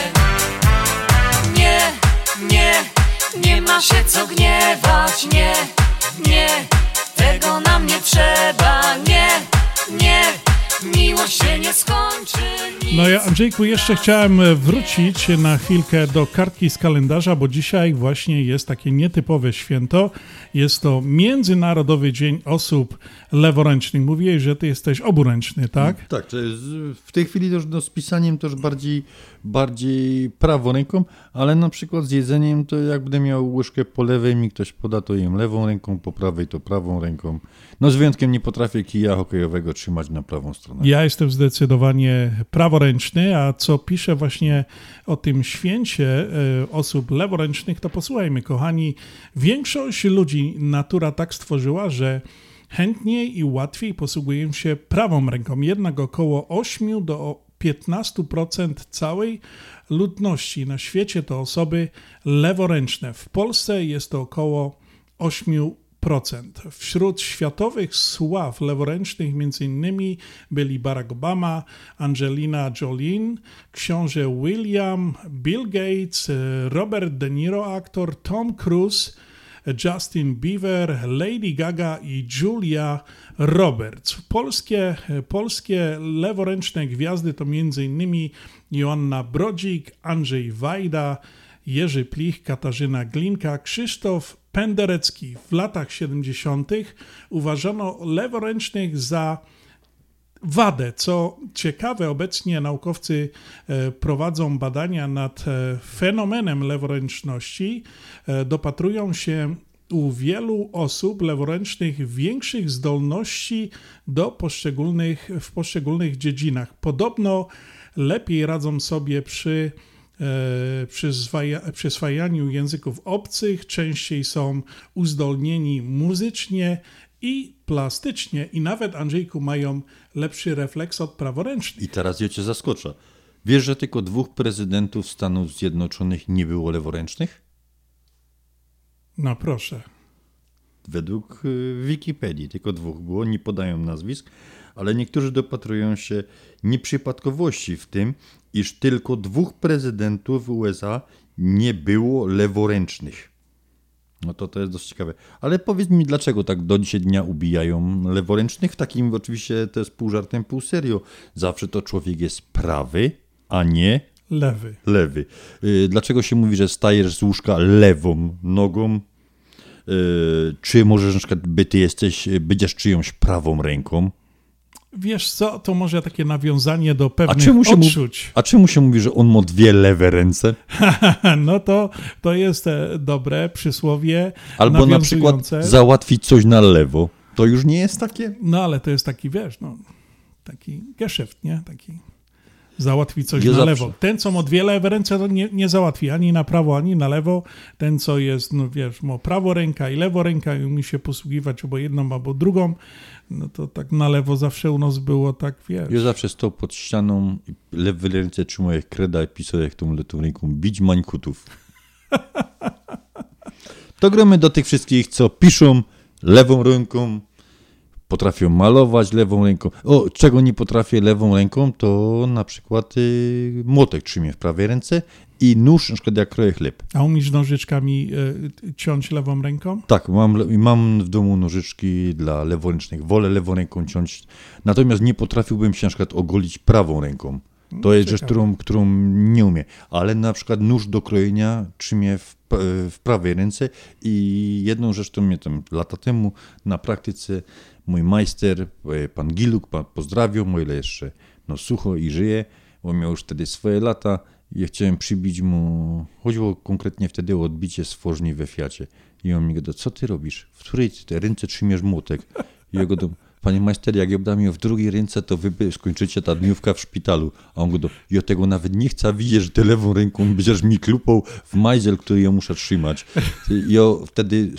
Nie, nie, nie ma się co gniewać, nie, nie, tego nam nie trzeba, nie, nie, miłość się nie skończy. No ja, Andrzejku, jeszcze chciałem wrócić na chwilkę do kartki z kalendarza, bo dzisiaj właśnie jest takie nietypowe święto. Jest to Międzynarodowy Dzień Osób Leworęcznych. Mówiłeś, że ty jesteś oburęczny, tak? Tak, to jest, w tej chwili też no, z pisaniem też bardziej, bardziej prawą ręką, ale na przykład z jedzeniem to jak będę miał łyżkę po lewej, mi ktoś poda, to jem lewą ręką, po prawej to prawą ręką. No z wyjątkiem nie potrafię kija hokejowego trzymać na prawą stronę. Ja jestem zdecydowanie praworęczny, a co pisze właśnie o tym święcie e, osób leworęcznych, to posłuchajmy, kochani. Większość ludzi natura tak stworzyła, że chętniej i łatwiej posługują się prawą ręką. Jednak około 8 do 15% całej ludności na świecie to osoby leworęczne. W Polsce jest to około 8%. Wśród światowych sław leworęcznych m.in. byli Barack Obama, Angelina Jolie, książę William, Bill Gates, Robert De Niro, aktor Tom Cruise, Justin Bieber, Lady Gaga i Julia Roberts. Polskie, polskie leworęczne gwiazdy to m.in. Joanna Brodzik, Andrzej Wajda, Jerzy Plich, Katarzyna Glinka, Krzysztof Penderecki. W latach 70. uważano leworęcznych za wadę. Co ciekawe, obecnie naukowcy e, prowadzą badania nad e, fenomenem leworęczności. E, dopatrują się u wielu osób leworęcznych większych zdolności do poszczególnych, w poszczególnych dziedzinach. Podobno lepiej radzą sobie przy przyswajaniu języków obcych, częściej są uzdolnieni muzycznie i plastycznie i nawet Andrzejku mają lepszy refleks od praworęcznych. I teraz ja cię zaskoczę. Wiesz, że tylko dwóch prezydentów Stanów Zjednoczonych nie było leworęcznych? No proszę. według y, Wikipedii. Tylko dwóch było, nie podają nazwisk, ale niektórzy dopatrują się nieprzypadkowości w tym, iż tylko dwóch prezydentów USA nie było leworęcznych. No to to jest dość ciekawe. Ale powiedz mi, dlaczego tak do dzisiaj dnia ubijają leworęcznych? W takim oczywiście to jest pół żartem, pół serio. Zawsze to człowiek jest prawy, a nie Lewy. lewy. Y, Dlaczego się mówi, że stajesz z łóżka lewą nogą? Y, Czy możesz na przykład, by ty jesteś, będziesz czyjąś prawą ręką? Wiesz co, to może takie nawiązanie do A pewnych czemu, się odczuć. a czemu się mówi, że on ma dwie lewe ręce? no to, to jest e, dobre przysłowie Albo na przykład załatwić coś na lewo. To już nie jest takie? No ale to jest taki, wiesz, no, taki geszeft, nie? Taki załatwi coś Ja na zawsze- lewo. Ten, co ma dwie lewe ręce, to nie, nie załatwi ani na prawo, ani na lewo. Ten, co jest, no wiesz, ma prawo ręka i lewo ręka i umie się posługiwać albo jedną, albo drugą, no to tak na lewo zawsze u nas było tak, wiesz. Ja zawsze stał pod ścianą i lewe ręce trzymał jak kreda i pisał jak tą letą ręką bić mańkutów. To gramy do tych wszystkich, co piszą lewą ręką, potrafią malować lewą ręką. O, czego nie potrafię lewą ręką, to na przykład y, młotek trzymie w prawej ręce i nóż, na przykład jak kroję chleb. A umiesz nożyczkami y, ciąć lewą ręką? Tak, mam, mam w domu nożyczki dla leworęcznych. Wolę lewą ręką ciąć. Natomiast nie potrafiłbym się na przykład ogolić prawą ręką. To jest rzecz, ciekawe. którą, którą nie umiem. Ale na przykład nóż do krojenia trzymie w, w prawej ręce i jedną rzecz, to mnie tam lata temu na praktyce mój majster, e, pan Giluk, pan pozdrawiał, o ile jeszcze no, sucho i żyje, bo miał już wtedy swoje lata. Ja chciałem przybić mu, chodziło konkretnie wtedy o odbicie stworzni we Fiacie. I on mi gada, co ty robisz? W której ty te ręce trzymiesz młotek? I ja go do, panie majster, jak ja dam ją w drugiej ręce, to wy skończycie ta dniówka w szpitalu. A on go do, ja tego nawet nie chcę widzieć, że ty lewą ręką będziesz mi klupał w majzel, który ja muszę trzymać. I wtedy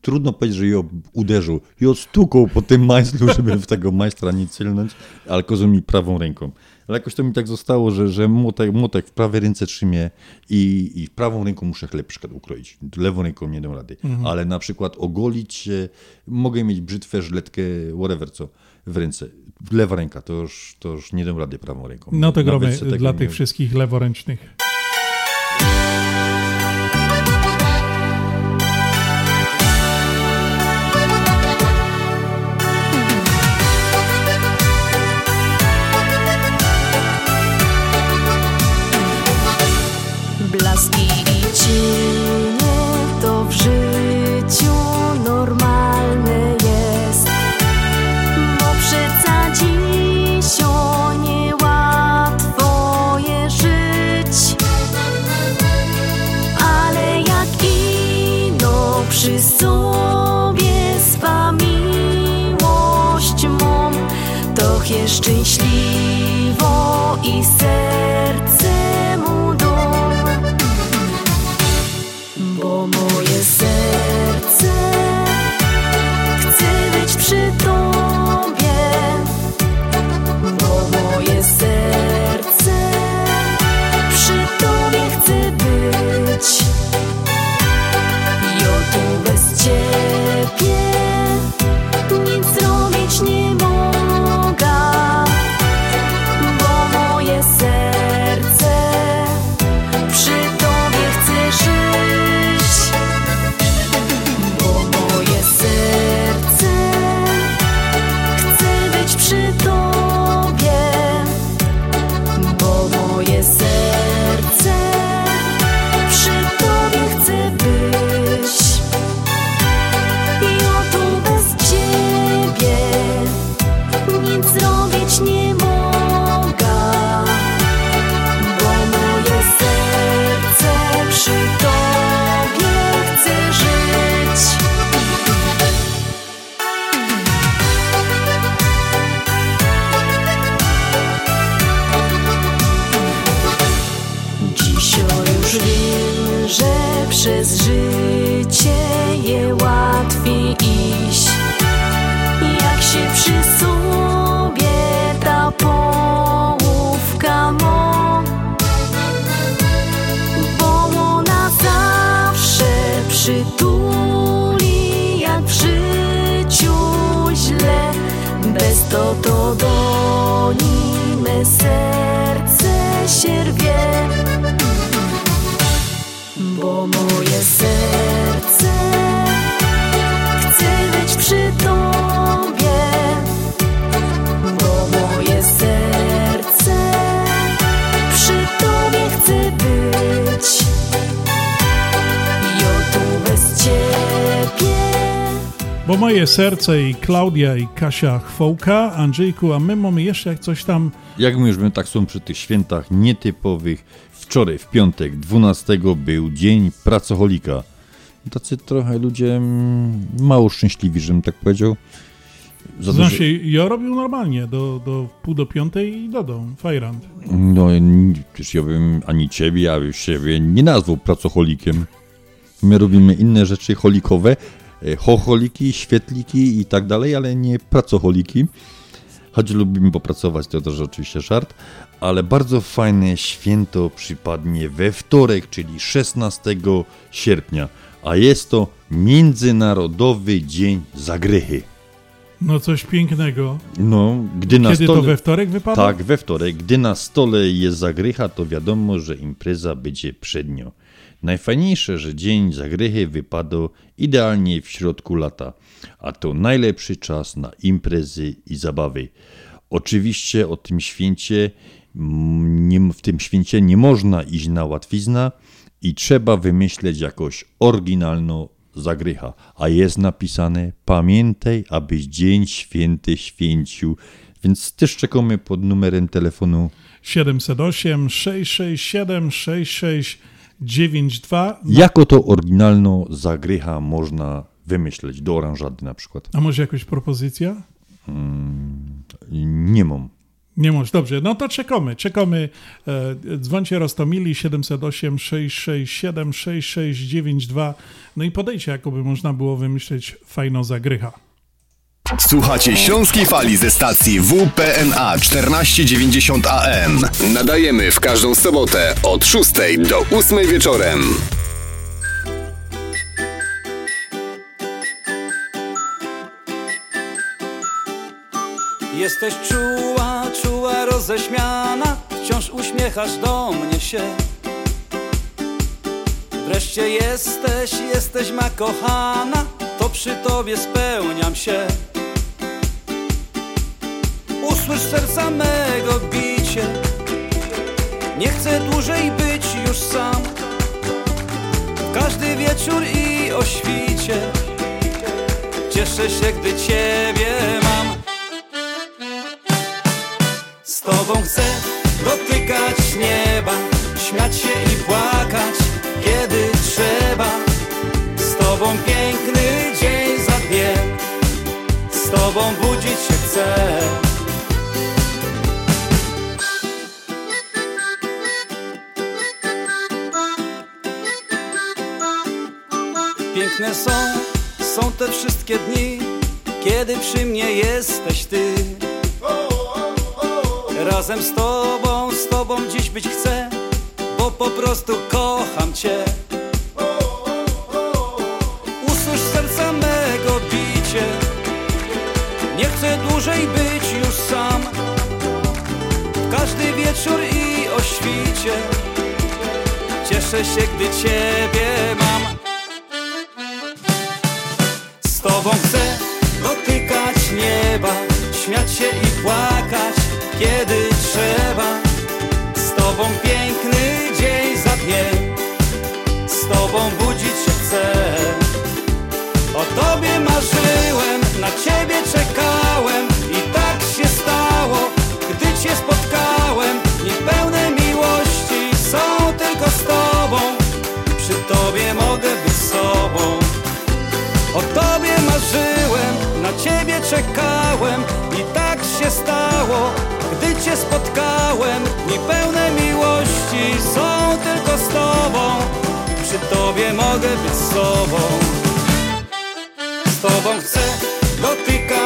trudno powiedzieć, że ją uderzył. I stukał po tym majzlu, żeby w tego majstra nie celnąć, ale kozł mi prawą ręką. Ale jakoś to mi tak zostało, że, że młotek, młotek w prawej ręce trzymie i, i prawą ręką muszę chleb przykład ukroić. Lewą ręką nie dam rady. Mhm. Ale na przykład ogolić się, mogę mieć brzytwę, żyletkę, whatever co w ręce. Lewa ręka, to już, to już nie dam rady prawą ręką. No to tego dla tych wszystkich leworęcznych. sobie łatwiej iść. Jak się przysunie ta połówka mo Bo ona zawsze przytuli jak w życiu źle. Bez to to do nimy serce się rwie Bo moje serce Bo moje serce i Klaudia i Kasia Chwołka, Andrzejku, a my mamy jeszcze jak coś tam Jak mówimy, tak są przy tych świętach nietypowych. Wczoraj, w piątek, 12 był dzień pracoholika. Tacy trochę ludzie mm, mało szczęśliwi, żebym tak powiedział. Za Znaczy, ja robił normalnie, do, do pół do piątej i dodą, fajrant. No, przecież ja bym ani ciebie, ja bym siebie nie nazwał pracocholikiem. My robimy inne rzeczy holikowe, chocholiki, świetliki i tak dalej, ale nie pracocholiki. Choć lubimy popracować, to też oczywiście żart, ale bardzo fajne święto przypadnie we wtorek, czyli 16 sierpnia, a jest to Międzynarodowy Dzień Zagrychy. No coś pięknego. No, gdy na Kiedy to stole... we wtorek wypada? Tak, we wtorek. Gdy na stole jest zagrycha, to wiadomo, że impreza będzie przednio. Najfajniejsze, że dzień zagrychy wypada idealnie w środku lata, a to najlepszy czas na imprezy i zabawy. Oczywiście o tym święcie, w tym święcie nie można iść na łatwizna i trzeba wymyśleć jakoś oryginalną zagrycha. A jest napisane, pamiętaj, abyś dzień święty święcił. Więc też czekamy pod numerem telefonu 708 667 6692. Jako to oryginalną zagrycha można wymyśleć do oranżady na przykład? A może jakaś propozycja? Mm, nie mam. Nie może, dobrze, no to czekamy, czekamy. E, dzwońcie Rostomili 708 667 6692. No i podejście, jakoby można było wymyśleć fajną zagrycha. Słuchacie Śląskiej Fali ze stacji WPNA 1490 AM. Nadajemy w każdą sobotę od 6 do 8 wieczorem. Jesteś czuła, czuła, roześmiana Wciąż uśmiechasz do mnie się Wreszcie jesteś, jesteś ma kochana przy tobie spełniam się. Usłysz serca mego bicie. Nie chcę dłużej być już sam. Każdy wieczór i o świcie. Cieszę się, gdy ciebie mam. Z tobą chcę dotykać nieba, śmiać się i płakać, kiedy trzeba. Z tobą piękny z tobą budzić się chcę. Piękne są, są te wszystkie dni, kiedy przy mnie jesteś ty. Razem z tobą, z tobą dziś być chcę Bo po prostu kocham cię Nie chcę dłużej być już sam. Każdy wieczór i o świcie Cieszę się, gdy ciebie mam. Z tobą chcę dotykać nieba Śmiać się i płakać kiedy trzeba. Z tobą piękny dzień za Z tobą budzić się chcę. O tobie ciebie czekałem I tak się stało, gdy cię spotkałem. Niepełne miłości są tylko z tobą. Przy tobie mogę być sobą. O tobie marzyłem, na ciebie czekałem. I tak się stało, gdy cię spotkałem. Dni pełne miłości są tylko z tobą. Przy tobie mogę być sobą. Z tobą chcę dotykać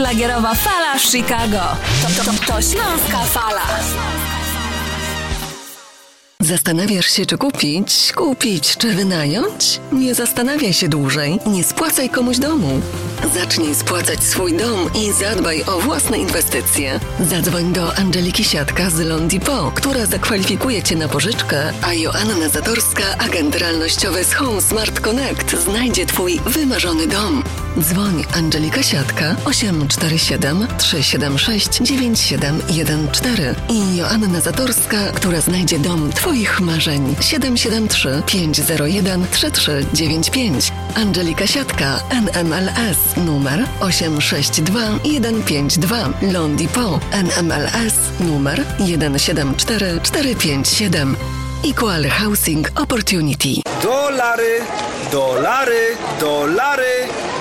szlagierowa fala Chicago. To, to, to, to Śląska Fala. Zastanawiasz się, czy kupić, kupić, czy wynająć? Nie zastanawiaj się dłużej, nie spłacaj komuś domu. Zacznij spłacać swój dom i zadbaj o własne inwestycje. Zadzwoń do Angeliki Siatka z Londipo, która zakwalifikuje Cię na pożyczkę, a Joanna Zatorska, agent realnościowy z Home Smart Connect, znajdzie Twój wymarzony dom. Dzwoń Angelika Siatka 847 376 9714 i Joanna Zatorska, która znajdzie dom Twoich marzeń 773 501 3395. Angelika Siatka NMLS numer 862 152 Londipo NMLS numer 174457 Equal Housing Opportunity. Dolary, dolary, dolary,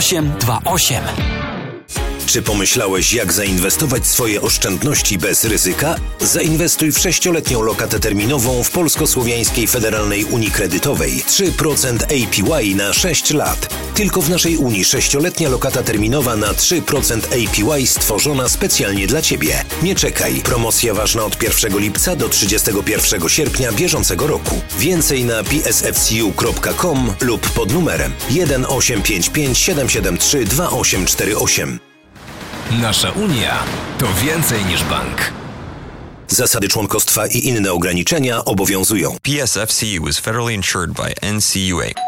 0828. Czy pomyślałeś, jak zainwestować swoje oszczędności bez ryzyka? Zainwestuj w sześcioletnią lokatę terminową w Polsko-Słowiańskiej Federalnej Unii Kredytowej. 3% APY na 6 lat. Tylko w naszej Unii sześcioletnia lokata terminowa na 3% APY stworzona specjalnie dla Ciebie. Nie czekaj. Promocja ważna od 1 lipca do 31 sierpnia bieżącego roku. Więcej na psfcu.com lub pod numerem 1855 773 2848. Nasza Unia to więcej niż bank. Zasady członkostwa i inne ograniczenia obowiązują. PSFCU is federally insured by NCUA.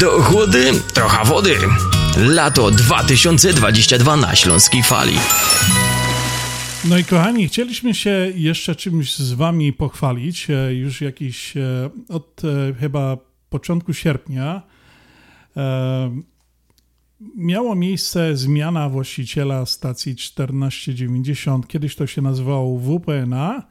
Do chłody trochę wody. Lato 2022 na Śląskiej Fali. No i kochani, chcieliśmy się jeszcze czymś z wami pochwalić. E, Już jakiś e, od e, chyba początku sierpnia miało miejsce zmiana właściciela stacji 1490. Kiedyś to się nazywało WPNA,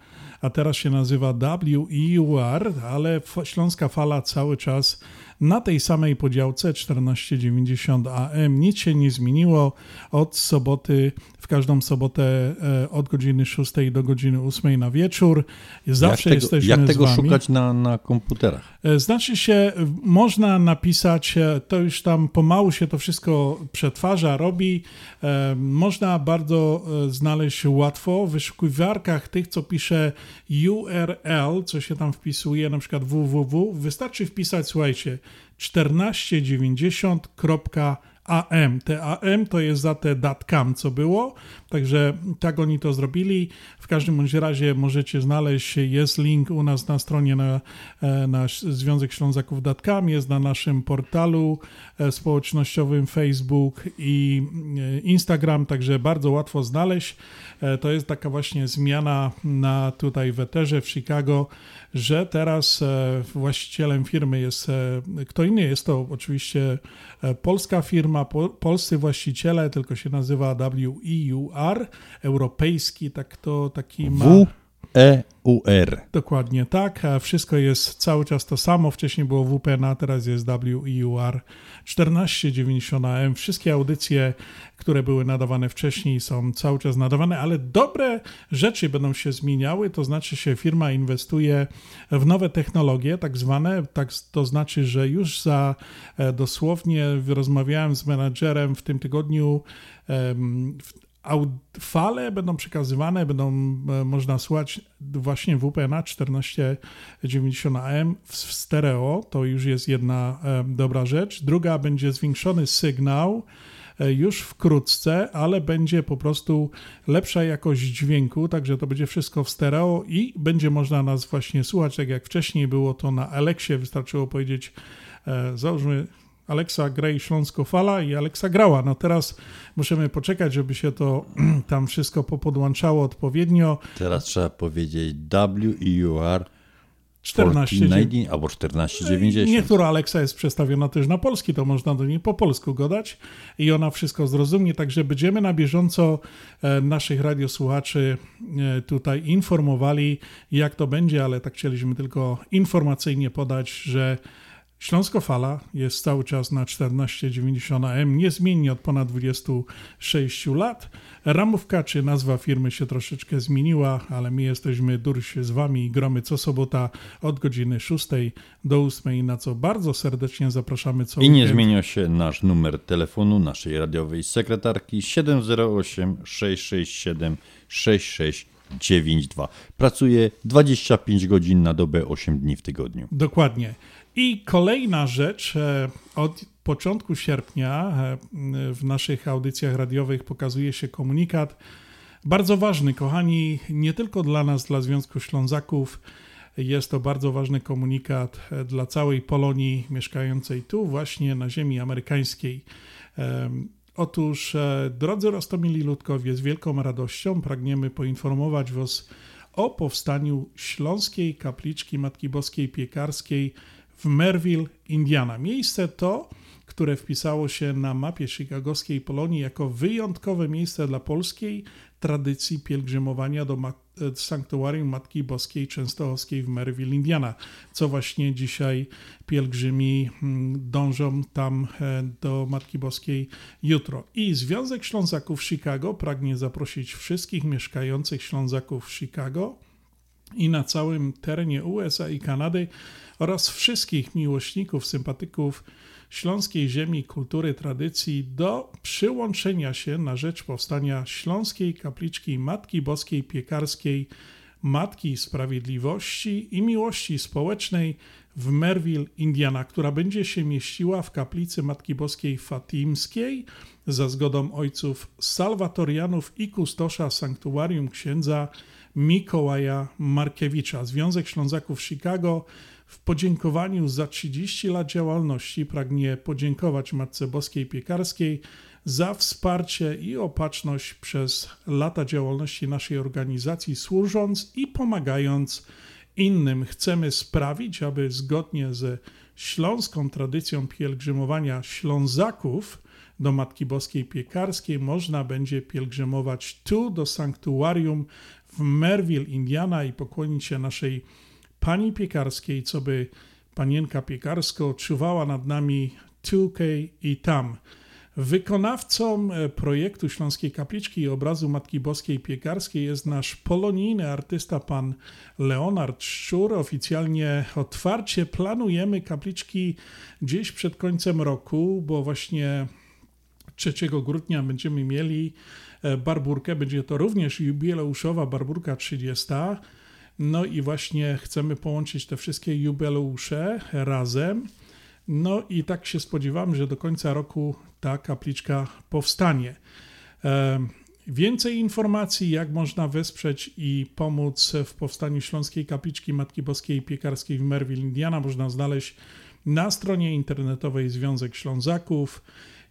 a teraz się nazywa WEUR, ale Śląska Fala cały czas na tej samej podziałce 1490 AM. Nic się nie zmieniło od soboty, w każdą sobotę e, od godziny 6 do godziny 8 na wieczór. Zawsze jak tego, jesteśmy Jak z tego szukać na, na komputerach? E, Znaczy się, można napisać, e, to już tam pomału się to wszystko przetwarza, robi. Można bardzo znaleźć łatwo w wyszukiwarkach tych, co pisze URL, co się tam wpisuje, na przykład www. Wystarczy wpisać, słuchajcie, AM. Te AM to jest za te .com, co było, także tak oni to zrobili. W każdym bądź razie możecie znaleźć, jest link u nas na stronie na, e, na Związek Ślązaków.com, jest na naszym portalu e, społecznościowym Facebook i e, Instagram, także bardzo łatwo znaleźć. To jest taka właśnie zmiana na tutaj w Eterze w Chicago, że teraz właścicielem firmy jest kto inny, jest to oczywiście polska firma, polscy właściciele, tylko się nazywa WEUR, europejski, tak to taki ma... W-E-U-R. Dokładnie tak. Wszystko jest cały czas to samo. Wcześniej było WPNA, teraz jest WEUR 1490AM. Wszystkie audycje, które były nadawane wcześniej, są cały czas nadawane, ale dobre rzeczy będą się zmieniały. To znaczy, się firma inwestuje w nowe technologie, tak zwane. Tak, to znaczy, że już za e, dosłownie rozmawiałem z menadżerem w tym tygodniu fale będą przekazywane, będą e, można słuchać właśnie WPNA 1490 AM w stereo, to już jest jedna e, dobra rzecz. Druga będzie zwiększony sygnał e, już wkrótce, ale będzie po prostu lepsza jakość dźwięku, także to będzie wszystko w stereo i będzie można nas właśnie słuchać, tak jak wcześniej było to na Alexie, wystarczyło powiedzieć, załóżmy Aleksa Grey Śląsko Fala i Aleksa grała. No teraz musimy poczekać, żeby się to tam wszystko popodłączało odpowiednio. Teraz trzeba powiedzieć WEUR 1490 albo 1490. Niektóra Alexa jest przestawiona też na polski, to można do niej po polsku gadać i ona wszystko zrozumie, także będziemy na bieżąco e, naszych radiosłuchaczy e, tutaj informowali, jak to będzie, ale tak chcieliśmy tylko informacyjnie podać, że Śląsko Fala jest cały czas na 1490 AM, niezmiennie od ponad 26 lat. Ramówka czy nazwa firmy się troszeczkę zmieniła, ale my jesteśmy durś z wami i gromy co sobota od godziny 6 do 8, na co bardzo serdecznie zapraszamy co I nie weekend. zmienia się nasz numer telefonu naszej radiowej sekretarki 708 667 6692. Pracuje 25 godzin na dobę, 8 dni w tygodniu. Dokładnie. I kolejna rzecz, e, od początku sierpnia e, w naszych audycjach radiowych pokazuje się komunikat bardzo ważny, kochani, nie tylko dla nas, dla Związku Ślązaków. Jest to bardzo ważny komunikat e, dla całej Polonii mieszkającej tu, właśnie na ziemi amerykańskiej. Otóż, drodzy Rostomili Ludkowie, z wielką radością pragniemy poinformować Was o powstaniu Śląskiej Kapliczki Matki Boskiej Piekarskiej w Merville, Indiana. Miejsce to, które wpisało się na mapie chicagowskiej Polonii jako wyjątkowe miejsce dla polskiej tradycji pielgrzymowania do e, sanktuarium Matki Boskiej Częstochowskiej w Merville, Indiana, co właśnie dzisiaj pielgrzymi mm, dążą tam e, do Matki Boskiej jutro. I Związek Ślązaków Chicago pragnie zaprosić wszystkich mieszkających Ślązaków w Chicago i na całym terenie USA i Kanady oraz wszystkich miłośników, sympatyków śląskiej ziemi, kultury, tradycji do przyłączenia się na rzecz powstania Śląskiej Kapliczki Matki Boskiej Piekarskiej, Matki Sprawiedliwości i Miłości Społecznej w Merville, Indiana, która będzie się mieściła w kaplicy Matki Boskiej Fatimskiej za zgodą ojców salwatorianów i kustosza sanktuarium księdza Mikołaja Markiewicza. Związek Ślązaków Chicago w podziękowaniu za 30 lat działalności pragnie podziękować Matce Boskiej Piekarskiej za wsparcie i opatrzność przez lata działalności naszej organizacji, służąc i pomagając innym. Chcemy sprawić, aby zgodnie ze śląską tradycją pielgrzymowania Ślązaków do Matki Boskiej Piekarskiej można będzie pielgrzymować tu do sanktuarium w Merville, Indiana i pokłonić się naszej pani piekarskiej, co by panienka piekarsko czuwała nad nami tutaj i tam. Wykonawcą e, projektu Śląskiej Kapliczki i obrazu Matki Boskiej Piekarskiej jest nasz polonijny artysta pan Leonard Szczur. Oficjalnie otwarcie planujemy kapliczki gdzieś przed końcem roku, bo właśnie 3 grudnia będziemy mieli e, barburkę. Będzie to również jubileuszowa barburka 30. No i właśnie chcemy połączyć te wszystkie jubileusze razem. No i tak się spodziewam, że do końca roku ta kapliczka powstanie. Więcej informacji, jak można wesprzeć i pomóc w powstaniu Śląskiej Kapliczki Matki Boskiej Piekarskiej w Merville, Indiana, można znaleźć na stronie internetowej Związek Ślązaków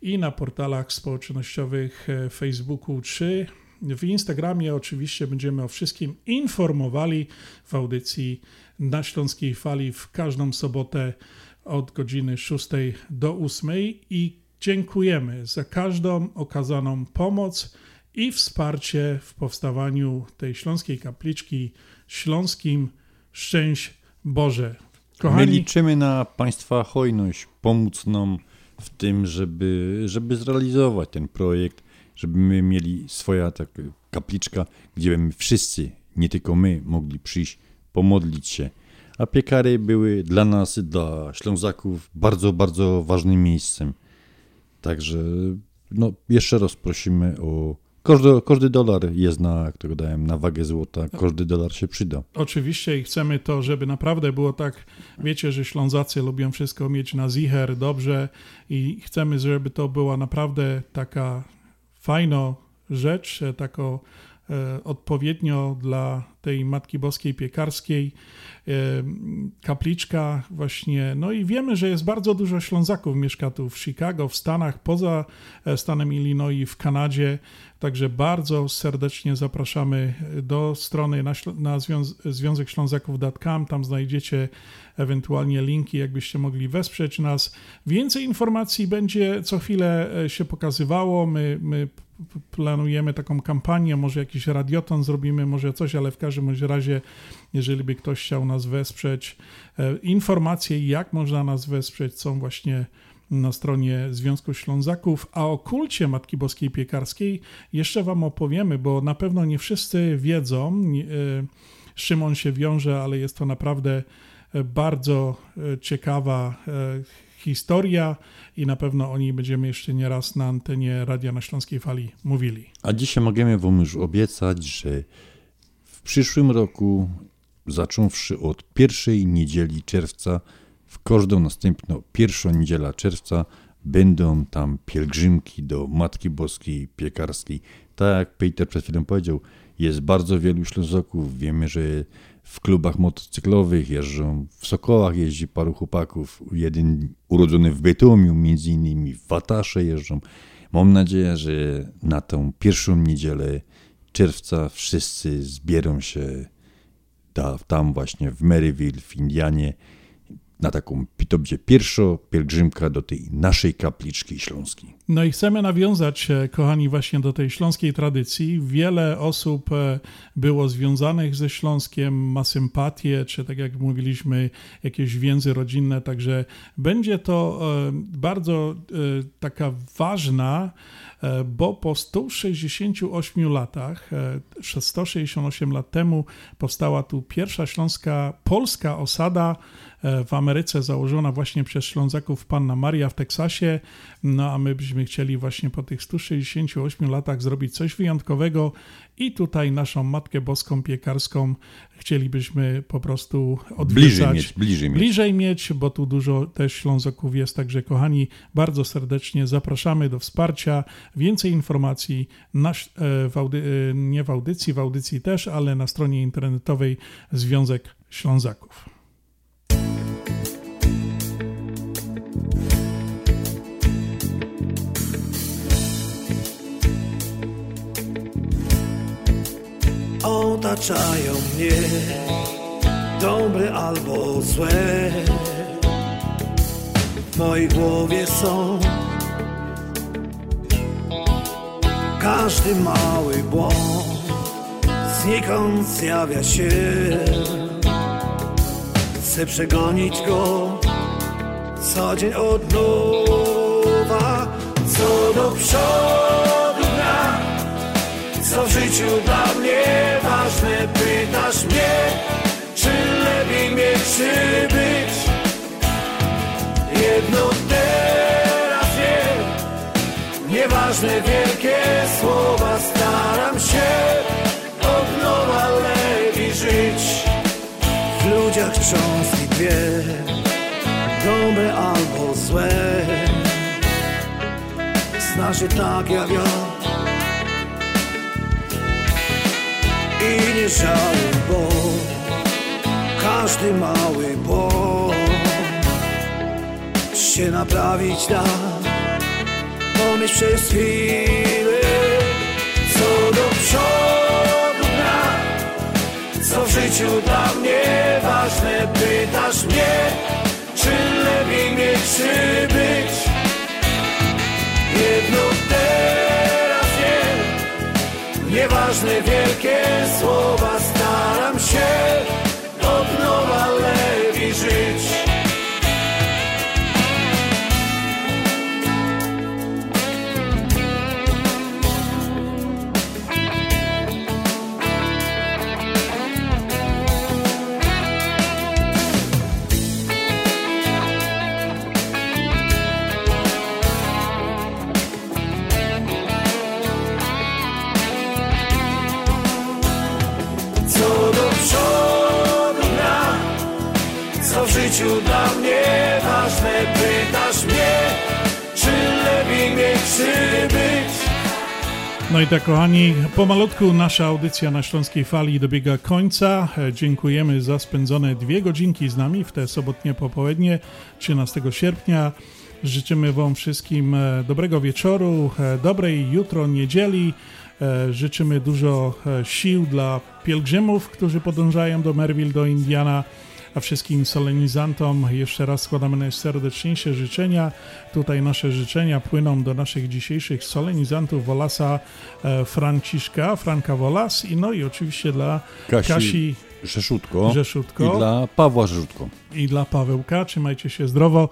i na portalach społecznościowych e, Facebooku czy w Instagramie. Oczywiście będziemy o wszystkim informowali w audycji na Śląskiej Fali w każdą sobotę od godziny 6 do 8 i dziękujemy za każdą okazaną pomoc i wsparcie w powstawaniu tej śląskiej kapliczki śląskim. Szczęść Boże. Kochani, My liczymy na Państwa hojność, pomóc nam w tym, żeby, żeby zrealizować ten projekt, żeby my mieli swoja taka kapliczka, gdzie wszyscy, nie tylko my, mogli przyjść, pomodlić się. A piekary były dla nas, dla Ślązaków bardzo, bardzo ważnym miejscem. Także no, jeszcze raz prosimy o każdy, każdy dolar jest na, to dałem, na wagę złota, każdy dolar się przyda. Oczywiście i chcemy to, żeby naprawdę było tak, wiecie, że Ślązacy lubią wszystko mieć na zicher, dobrze i chcemy, żeby to była naprawdę taka fajna rzecz, e, odpowiednio dla tej Matki Boskiej Piekarskiej, e, kapliczka właśnie, no i wiemy, że jest bardzo dużo Ślązaków mieszka tu w Chicago, w Stanach, poza e, stanem Illinois, w Kanadzie, Także bardzo serdecznie zapraszamy do strony na, na Związek Ślązaków.com. Tam znajdziecie ewentualnie linki, jakbyście mogli wesprzeć nas. Więcej informacji będzie co chwilę e, się pokazywało. My, my planujemy taką kampanię, może jakiś radioton zrobimy, może coś, ale w każdym razie, jeżeli by ktoś chciał nas wesprzeć, e, informacje, jak można nas wesprzeć, są właśnie na stronie Związku Ślązaków, a o kulcie Matki Boskiej Piekarskiej jeszcze Wam opowiemy, bo na pewno nie wszyscy wiedzą, z czym on się wiąże, ale jest to naprawdę e, bardzo e, ciekawa e, historia i na pewno o niej będziemy jeszcze nie raz na antenie Radia na Śląskiej Fali mówili. A dzisiaj możemy Wam już obiecać, że w przyszłym roku, zacząwszy od pierwszej niedzieli czerwca, w każdą następną pierwszą niedzielę czerwca będą tam pielgrzymki do Matki Boskiej Piekarskiej. Tak jak Peter przed chwilą powiedział, jest bardzo wielu Ślązoków. Wiemy, że w klubach motocyklowych jeżdżą, w Sokołach jeździ paru chłopaków. Jeden urodzony w Bytomiu, między innymi w Watasze jeżdżą. Mam nadzieję, że na tą pierwszą niedzielę czerwca wszyscy zbierą się tam właśnie w Maryville, w Indianie na taką, to będzie pierwsza pielgrzymka do tej naszej kapliczki śląskiej. No i chcemy nawiązać, kochani, właśnie do tej śląskiej tradycji. Wiele osób e, było związanych ze Śląskiem, ma sympatię, czy tak jak mówiliśmy, jakieś więzy rodzinne, także będzie to e, bardzo e, taka ważna bo po 168 latach, 168 lat temu powstała tu pierwsza śląska polska osada E, w Ameryce założona właśnie przez Ślązaków Panna Maria w Teksasie. No a my byśmy chcieli właśnie po tych 168 latach zrobić coś wyjątkowego i tutaj naszą Matkę Boską Piekarską chcielibyśmy po prostu odwiedzać. Bliżej mieć, bliżej mieć. Bliżej mieć, bo tu dużo też Ślązaków jest, także kochani, bardzo serdecznie zapraszamy do wsparcia. Więcej informacji na, e, w audy, e, nie w audycji, w audycji też, ale na stronie internetowej Związek Ślązaków. Otaczają mnie. Dobre albo złe. W mojej głowie są. Każdy mały błąd Znikąd zjawia się. Chcę przegonić go Co dzień od nowa Co do przodu Co w życiu dla mnie ważne Pytasz mnie Czy lepiej mieć czy być. Jedno teraz wiem Nieważne wielkie słowa Staram się od nowa lepiej żyć. W ludziach cząstki dwie dobre albo złe. Znasz je tak jak ja I nie żałuj, bo każdy mały błąd się naprawić da. Pomyśl przez chwilę co do przodu gra. Co w życiu dla mnie ważne Pytasz mnie Czy lepiej mieć, czy Nieważne wielkie słowa Staram się No i tak, kochani, pomalutku nasza audycja na Śląskiej Fali dobiega końca. E, Dziękujemy za spędzone dwie godzinki z nami w te sobotnie popołudnie 13 sierpnia. Życzymy Wam wszystkim e, dobrego wieczoru, e, dobrej jutro niedzieli. Życzymy dużo sił dla pielgrzymów, którzy podążają do Merville, do Indiana a wszystkim solenizantom jeszcze raz składamy najserdeczniejsze życzenia. Tutaj nasze życzenia płyną do naszych dzisiejszych solenizantów Wolasa e, Franciszka, Franka Wolas i no i oczywiście dla Kasi, Kasi Rzeszutko, Rzeszutko. i dla Pawła Rzeszutko. i dla Pawełka. Trzymajcie się zdrowo.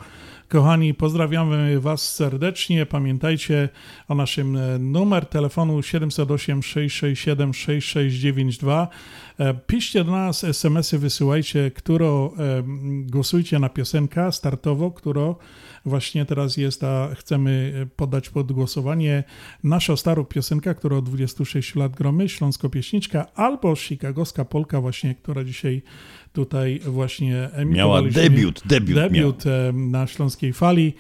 Kochani, pozdrawiamy Was serdecznie. Pamiętajcie o naszym e, numer telefonu 708 667 6692. E, Piszcie do nas SMS-y, wysyłajcie, którą e, głosujcie na piosenkę startowo, którą właśnie teraz jest, a chcemy e, poddać pod głosowanie naszą starą piosenkę, która od 26 lat gromy, Śląsko-Pieśniczka, albo chicagowska Polka właśnie, która dzisiaj tutaj właśnie emitowaliśmy. debiut, debiut debiut na Śląskiej Fali.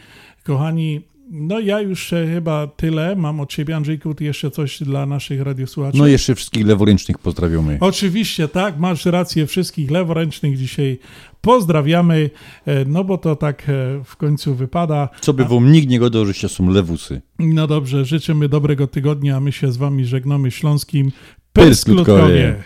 Kochani, no ja już chyba tyle mam od ciebie, Andrzejku, ty jeszcze coś dla naszych radiosłuchaczy? No jeszcze wszystkich leworęcznych pozdrawiamy. Oczywiście, tak, masz rację, wszystkich leworęcznych dzisiaj pozdrawiamy, e, no bo to tak e, w końcu wypada. Co by wam nikt nie godał, żeście są lewusy. No dobrze, życzymy dobrego tygodnia, a my się z wami żegnamy śląskim Persklutkowie.